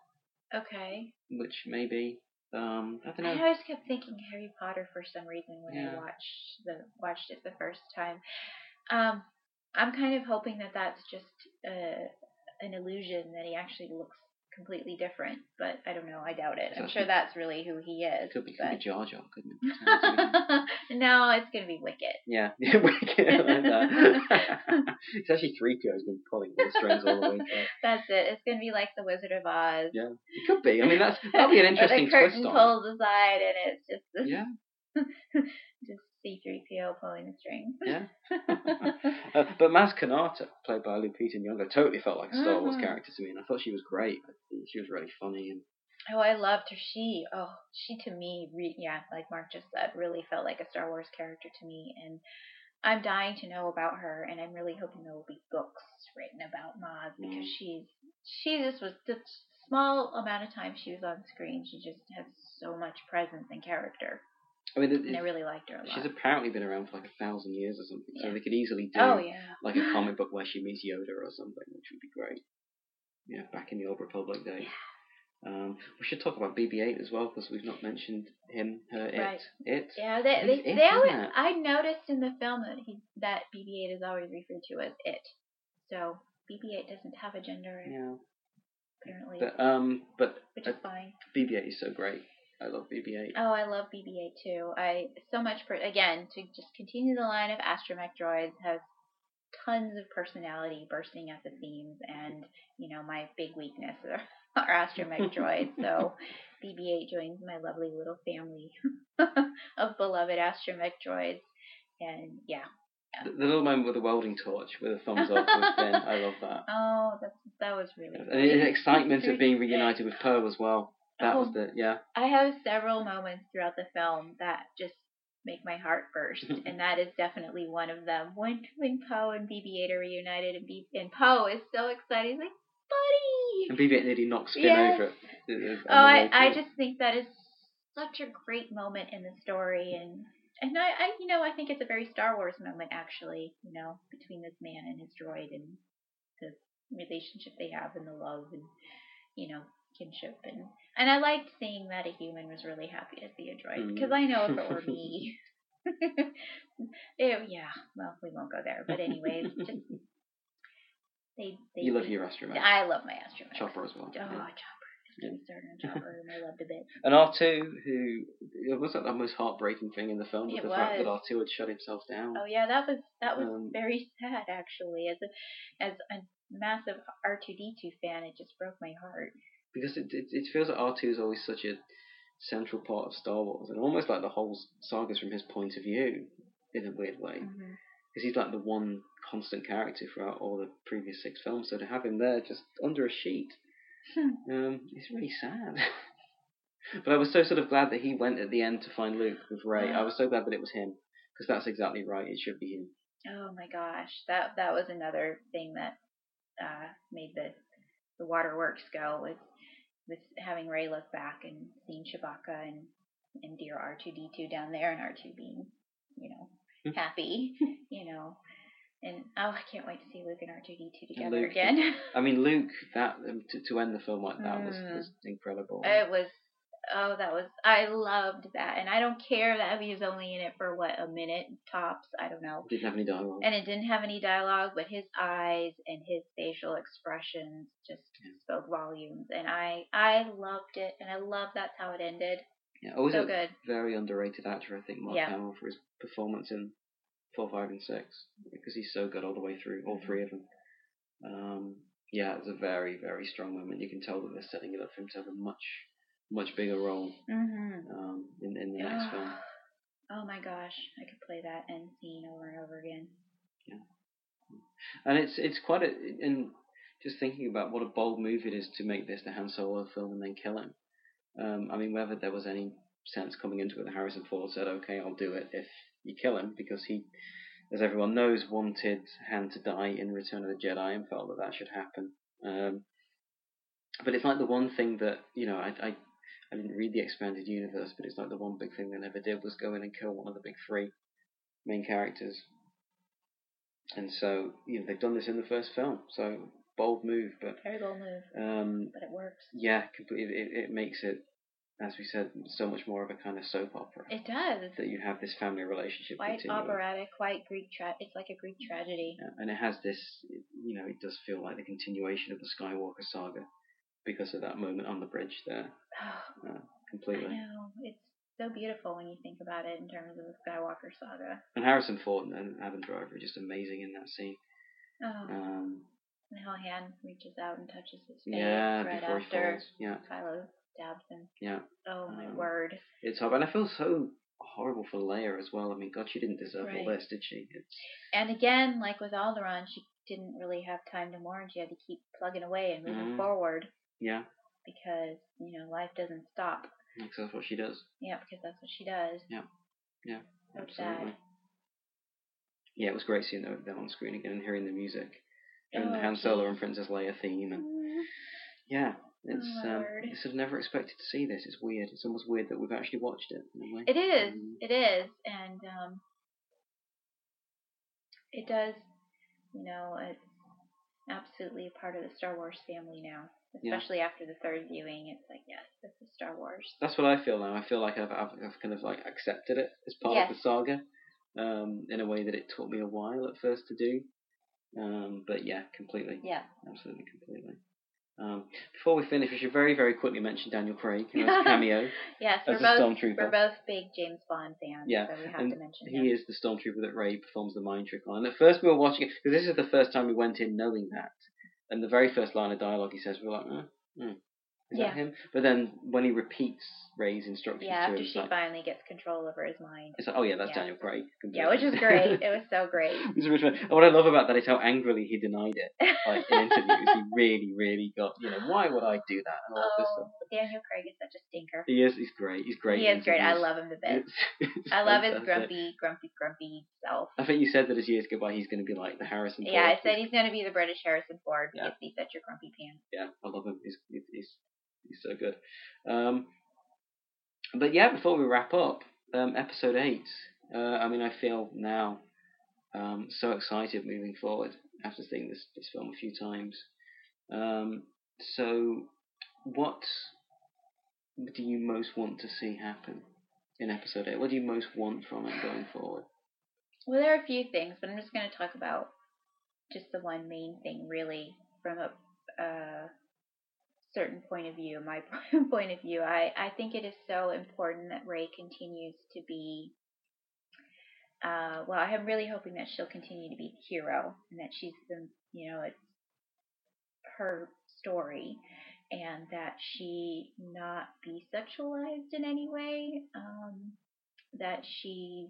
S2: Okay.
S1: which maybe um, I don't
S2: I always kept thinking Harry Potter for some reason when
S1: Yeah.
S2: I watched the watched it the first time. Um, I'm kind of hoping that that's just uh, an illusion that he actually looks completely different, but I don't know. I doubt it. I'm sure that's really who he is.
S1: Could be, could be. Jar Jar, couldn't it?
S2: no, it's gonna be Wicket.
S1: yeah, yeah, wicked. I like that. it's actually three PO's been pulling the strings all the way through.
S2: That's it. It's gonna be like the Wizard of Oz.
S1: Yeah, it could be. I mean, that's that'll be an interesting
S2: the curtain
S1: twist on.
S2: pulls aside and it's just this,
S1: Yeah,
S2: just C3PO pulling the strings.
S1: yeah. Uh, but Maz Kanata, played by Lupita Nyong'o, totally felt like a Star Wars
S2: Mhm.
S1: character to me, and I thought she was great. She was really funny, and
S2: Oh, I loved her. She, oh, she to me, re- yeah, like Mark just said, really felt like a Star Wars character to me, and I'm dying to know about her, and I'm really hoping there will be books written about Maz because
S1: Mm.
S2: she's she just was the small amount of time she was on screen, she just has so much presence and character,
S1: I mean, it,
S2: and I really liked her a lot.
S1: she's apparently been around for like a thousand years or something, so they could easily do
S2: oh yeah,
S1: like a comic book where she meets Yoda or something, which would be great. Yeah, back in the Old Republic days. Um, we should talk about BB-8 as well because we've not mentioned him, her, it,
S2: Right.
S1: it.
S2: Yeah, they
S1: It's
S2: they,
S1: it,
S2: they always,
S1: it?
S2: I noticed in the film that he that BB-8 is always referred to as it. So BB-8 doesn't have a gender
S1: Yeah,
S2: apparently,
S1: but um, but
S2: which
S1: uh,
S2: is fine.
S1: BB-8 is so great. I love BB-8.
S2: Oh, I love BB-8 too. I so much per again to just continue the line of astromech droids has tons of personality bursting at the seams, and you know my big weakness are, are astromech droids. So BB-8 joins my lovely little family of beloved astromech droids, and yeah.
S1: The, the little moment with the welding torch with a thumbs up with Ben, I love that.
S2: Oh, that's that was really.
S1: And the excitement of being reunited with Pearl as well. That was
S2: Oh.
S1: the yeah.
S2: I have several moments throughout the film that just make my heart burst, and that is definitely one of them. When when Poe and BB-8 are reunited, and B- and Poe is so excited, he's like, "Buddy!"
S1: And BB-8 nearly knocks Finn
S2: Yes.
S1: over. It,
S2: Oh, I I just think that is such a great moment in the story, and and I, I you know I think it's a very Star Wars moment actually, you know, between this man and his droid and the relationship they have and the love and you know kinship and and I liked seeing that a human was really happy to see a droid
S1: Mm.
S2: because I know if it were me, it, yeah, well we won't go there, but anyways, just they they
S1: You love your astromech.
S2: I love my astromech.
S1: Chopper as well.
S2: Oh,
S1: yeah.
S2: Chopper. Get me Chopper, and I loved a bit.
S1: And R2, who it was like the most heartbreaking thing in the film, was
S2: It
S1: the fact that. R2 had shut himself down.
S2: Oh yeah, that was that was
S1: Um,
S2: very sad actually. As a as a massive R two D two fan, it just broke my heart.
S1: Because it, it it feels like R2 is always such a central part of Star Wars, and almost like the whole saga's from his point of view in a weird way, because
S2: hmm
S1: he's like the one constant character throughout all the previous six films. So to have him there just under a sheet,
S2: Hmm.
S1: um, it's really sad. but I was so sort of glad that he went at the end to find Luke with Rey. I was so glad that it was him because that's exactly right. It should be him.
S2: Oh my gosh, that that was another thing that uh, made the the waterworks go with with having Rey look back and seeing Chewbacca and and dear R two D two down there and R two being, you know,
S1: Hmm.
S2: happy, you know, and oh I can't wait to see Luke and R two D two together
S1: Luke-
S2: again.
S1: I mean, Luke, that to, to end the film like that was,
S2: Mm.
S1: was incredible.
S2: it was oh that was I loved that and I don't care that he was only in it for what a minute tops I don't know
S1: Didn't have any dialogue.
S2: and it didn't have any dialogue, but his eyes and his facial expressions just
S1: Yeah.
S2: spoke volumes, and I I loved it, and I love that's how it ended.
S1: yeah, always
S2: so
S1: a
S2: good.
S1: very underrated actor, I think, Mark
S2: Yeah.
S1: Hamill, for his performance in four, five, and six because he's so good all the way through, all three of them. Um, yeah, it's a very, very strong moment. You can tell that they're setting it up for him to have a much, much bigger role
S2: Mm-hmm.
S1: um, in in the next film.
S2: Oh my gosh, I could play that end scene over and over again.
S1: Yeah, And it's it's quite a and just thinking about what a bold move it is to make this the Han Solo film and then kill him. Um, I mean, whether there was any sense coming into it that Harrison Ford said, "Okay, I'll do it if you kill him," because he, as everyone knows, wanted Han to die in Return of the Jedi and felt that that should happen. Um, but it's like the one thing that you know, I, I I didn't read the expanded universe, but it's like the one big thing they never did was go in and kill one of the big three main characters. And so, you know, they've done this in the first film, so bold move, but
S2: Very bold move,
S1: um,
S2: but it works.
S1: yeah, completely. It, it makes it, as we said, so much more of a kind of soap opera
S2: It does.
S1: That you have this family relationship
S2: quite
S1: continuing.
S2: operatic, quite Greek. Tra- it's like a Greek tragedy.
S1: Yeah, and it has this, you know, it does feel like the continuation of the Skywalker saga because of that moment on the bridge there, uh,
S2: I
S1: completely.
S2: know it's so beautiful when you think about it in terms of the Skywalker saga.
S1: And Harrison Ford and Adam Driver are just amazing in that scene.
S2: Oh,
S1: Um,
S2: and how Han reaches out and touches his face
S1: yeah,
S2: right
S1: before he
S2: after
S1: falls. Yeah,
S2: Kylo stabs him.
S1: yeah.
S2: Oh my
S1: Um,
S2: word!
S1: It's hard, and I feel so horrible for Leia as well. I mean, God, she didn't deserve all
S2: Right.
S1: this, did she? It's
S2: And again, like with Alderaan, she didn't really have time to mourn. She had to keep plugging away and moving
S1: Mhm.
S2: forward
S1: yeah,
S2: because you know life doesn't stop.
S1: because that's what she does.
S2: Yeah, because that's what she does.
S1: Yeah, yeah,
S2: So
S1: absolutely.
S2: sad.
S1: Yeah, it was great seeing them, them on screen again and hearing the music and
S2: Oh,
S1: Han Solo
S2: geez.
S1: and Princess Leia theme, and
S2: Mm,
S1: yeah, it's
S2: my
S1: um. I sort of never expected to see this. It's weird. It's almost weird that we've actually watched it. In a way.
S2: It is.
S1: Um,
S2: It is, and um, it does. You know, it's absolutely a part of the Star Wars family now.
S1: Yeah.
S2: Especially after the third viewing, it's like, yes, this is Star Wars.
S1: That's what I feel now. I feel like I've, I've, I've kind of like accepted it as part
S2: Yes.
S1: of the saga, um, in a way that it took me a while at first to do. Um, but yeah, completely,
S2: Yeah.
S1: absolutely, completely. Um, before we finish, we should very, very quickly mention Daniel Craig in his cameo.
S2: Yes, we're
S1: As a
S2: both
S1: stormtrooper.
S2: we're both big James Bond fans,
S1: Yeah,
S2: so we have
S1: and
S2: to mention
S1: He
S2: him.
S1: is the stormtrooper that Rey performs the mind trick on. And at first we were watching it because this is the first time we went in knowing that. And the very first line of dialogue he says, we we're like, mm, mm, is
S2: Yeah.
S1: that him? But then when he repeats Rey's instructions
S2: Yeah,
S1: to
S2: after
S1: him,
S2: she
S1: like,
S2: finally gets control over his mind.
S1: it's like, oh yeah, that's
S2: Yeah.
S1: Daniel Craig.
S2: Yeah, which is great. It was so great.
S1: It's a rich man. And what I love about that is how angrily he denied it. Like in interviews, he really, really got, you know, why would I do that and all this
S2: oh,
S1: stuff.
S2: Daniel Craig is such a stinker.
S1: He is, he's great. He's great.
S2: He is great. I love him to bits.
S1: It's- it's
S2: I love his grumpy, grumpy, grumpy self.
S1: I think you said that as years go by, he's going to be like the Harrison. Ford.
S2: Yeah, I said he's gonna be the British Harrison Ford
S1: Yeah.
S2: because he's such a grumpy pants.
S1: yeah, I love him. He's he's he's, so good. Um, but yeah, before we wrap up, um, episode eight. Uh, I mean, I feel now um, so excited moving forward after seeing this this film a few times. Um, so, what do you most want to see happen in episode eight? What do you most want from it going forward?
S2: Well, there are a few things, but I'm just gonna talk about just the one main thing, really, from a uh, certain point of view, my point of view. I I think it is so important that Rey continues to be. Uh, well, I'm really hoping that she'll continue to be the hero and that she's the, you know, it's her story. and that she not be sexualized in any way. Um, that she's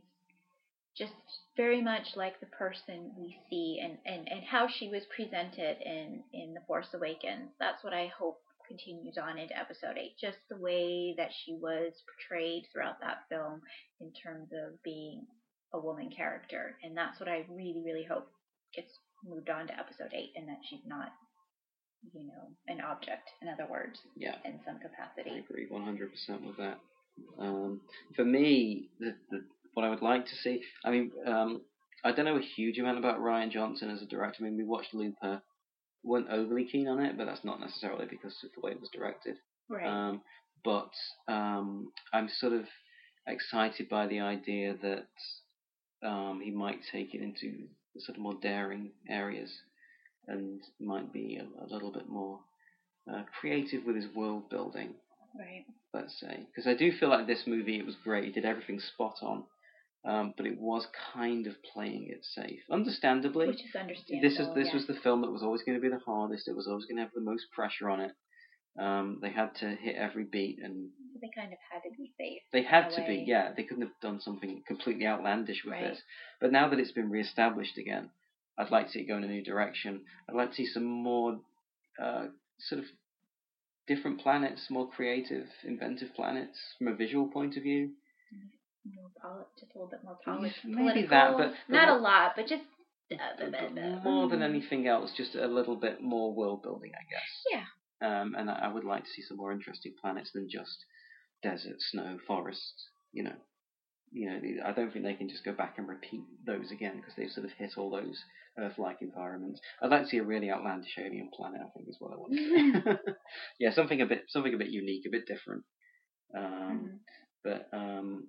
S2: just very much like the person we see and, and, and how she was presented in, in The Force Awakens. That's what I hope continues on into episode 8. Just the way that she was portrayed throughout that film in terms of being a woman character. And that's what I really, really hope gets moved on to episode 8 and that she's not, you know, an object, in other words,
S1: yeah.
S2: in some capacity.
S1: I agree 100% with that. Um, for me, the, the, what I would like to see, I mean, um, I don't know a huge amount about Rian Johnson as a director. I mean, we watched Looper, weren't overly keen on it, but that's not necessarily because of the way it was directed.
S2: Right.
S1: Um, but um, I'm sort of excited by the idea that um, he might take it into sort of more daring areas and might be a, a little bit more uh, creative with his world building.
S2: Right.
S1: Let's say, because I do feel like this movie it was great. He did everything spot on. Um, but it was kind of playing it safe, understandably.
S2: Which is understandable.
S1: This is this
S2: yeah.
S1: was the film that was always going to be the hardest. It was always going to have the most pressure on it. Um, they had to hit every beat, and
S2: they kind of had to be safe.
S1: they had to
S2: way.
S1: be. Yeah, they couldn't have done something completely outlandish with
S2: Right.
S1: this. But now that it's been re-established again, I'd like to see it go in a new direction. I'd like to see some more uh, sort of different planets, more creative, inventive planets from a visual point of view.
S2: More poli- just a little bit more
S1: Yeah,
S2: polished.
S1: maybe
S2: political.
S1: that, but- but
S2: not
S1: what-
S2: a lot, but just
S1: But more than anything else, just a little bit more world building, I guess.
S2: Yeah.
S1: Um, and I, I would like to see some more interesting planets than just desert, snow, forest. You know, you know. I don't think they can just go back and repeat those again because they've sort of hit all those Earth-like environments. I'd like to see a really outlandish alien planet. I think is what I want to see. yeah, something a bit, something a bit unique, a bit different. Um,
S2: Mhm.
S1: But um,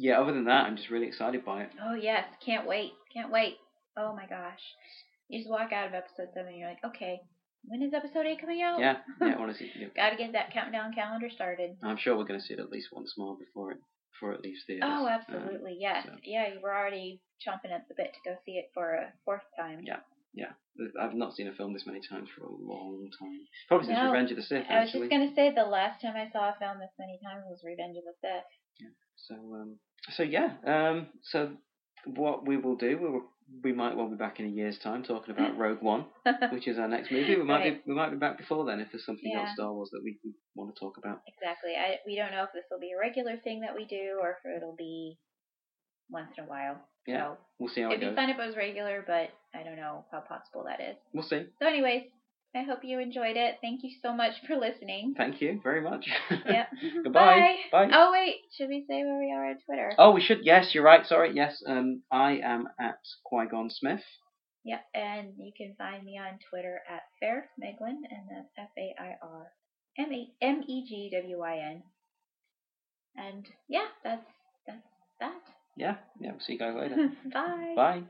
S1: yeah, other than that, I'm just really excited by it.
S2: Oh yes, can't wait, can't wait. Oh my gosh, you just walk out of episode seven, and you're like, okay, when is episode eight coming out?
S1: Yeah, yeah. I want to see. You
S2: Got to get that countdown calendar started.
S1: I'm sure we're going to see it at least once more before it before it leaves theaters.
S2: Oh,
S1: Um,
S2: absolutely, yes,
S1: so-
S2: yeah. You were already chomping at the bit to go see it for a fourth time.
S1: Yeah. yeah, I've not seen a film this many times for a long time. Probably since
S2: No,
S1: Revenge of the Sith,
S2: I was just gonna say the last time I saw a film this many times was Revenge of the Sith. Yeah.
S1: So um, so yeah, um, so what we will do, we will, we might well be back in a year's time talking about Rogue One, which is our next movie. We might
S2: Right.
S1: be we might be back before then if there's something
S2: Yeah.
S1: else Star Wars that we, we want to talk about.
S2: Exactly. I we don't know if this will be a regular thing that we do or if it'll be once in a while.
S1: Yeah,
S2: So
S1: We'll see how
S2: it'd
S1: It'd
S2: be fun if it was regular, but I don't know how possible that is.
S1: We'll see.
S2: So, anyways, I hope you enjoyed it. Thank you so much for listening.
S1: Thank you very much.
S2: Yep.
S1: Goodbye.
S2: Bye.
S1: Bye.
S2: Oh wait, should we say where we are on Twitter?
S1: Oh, we should. Yes, you're right. Sorry. Yes. Um, I am at Qui Gon Smith.
S2: Yep, and you can find me on Twitter at Fair Megwyn, and that's F A I R M E M E G W I N. And yeah, that's that's that.
S1: Yeah. Yeah. We'll see you guys later.
S2: Bye.
S1: Bye.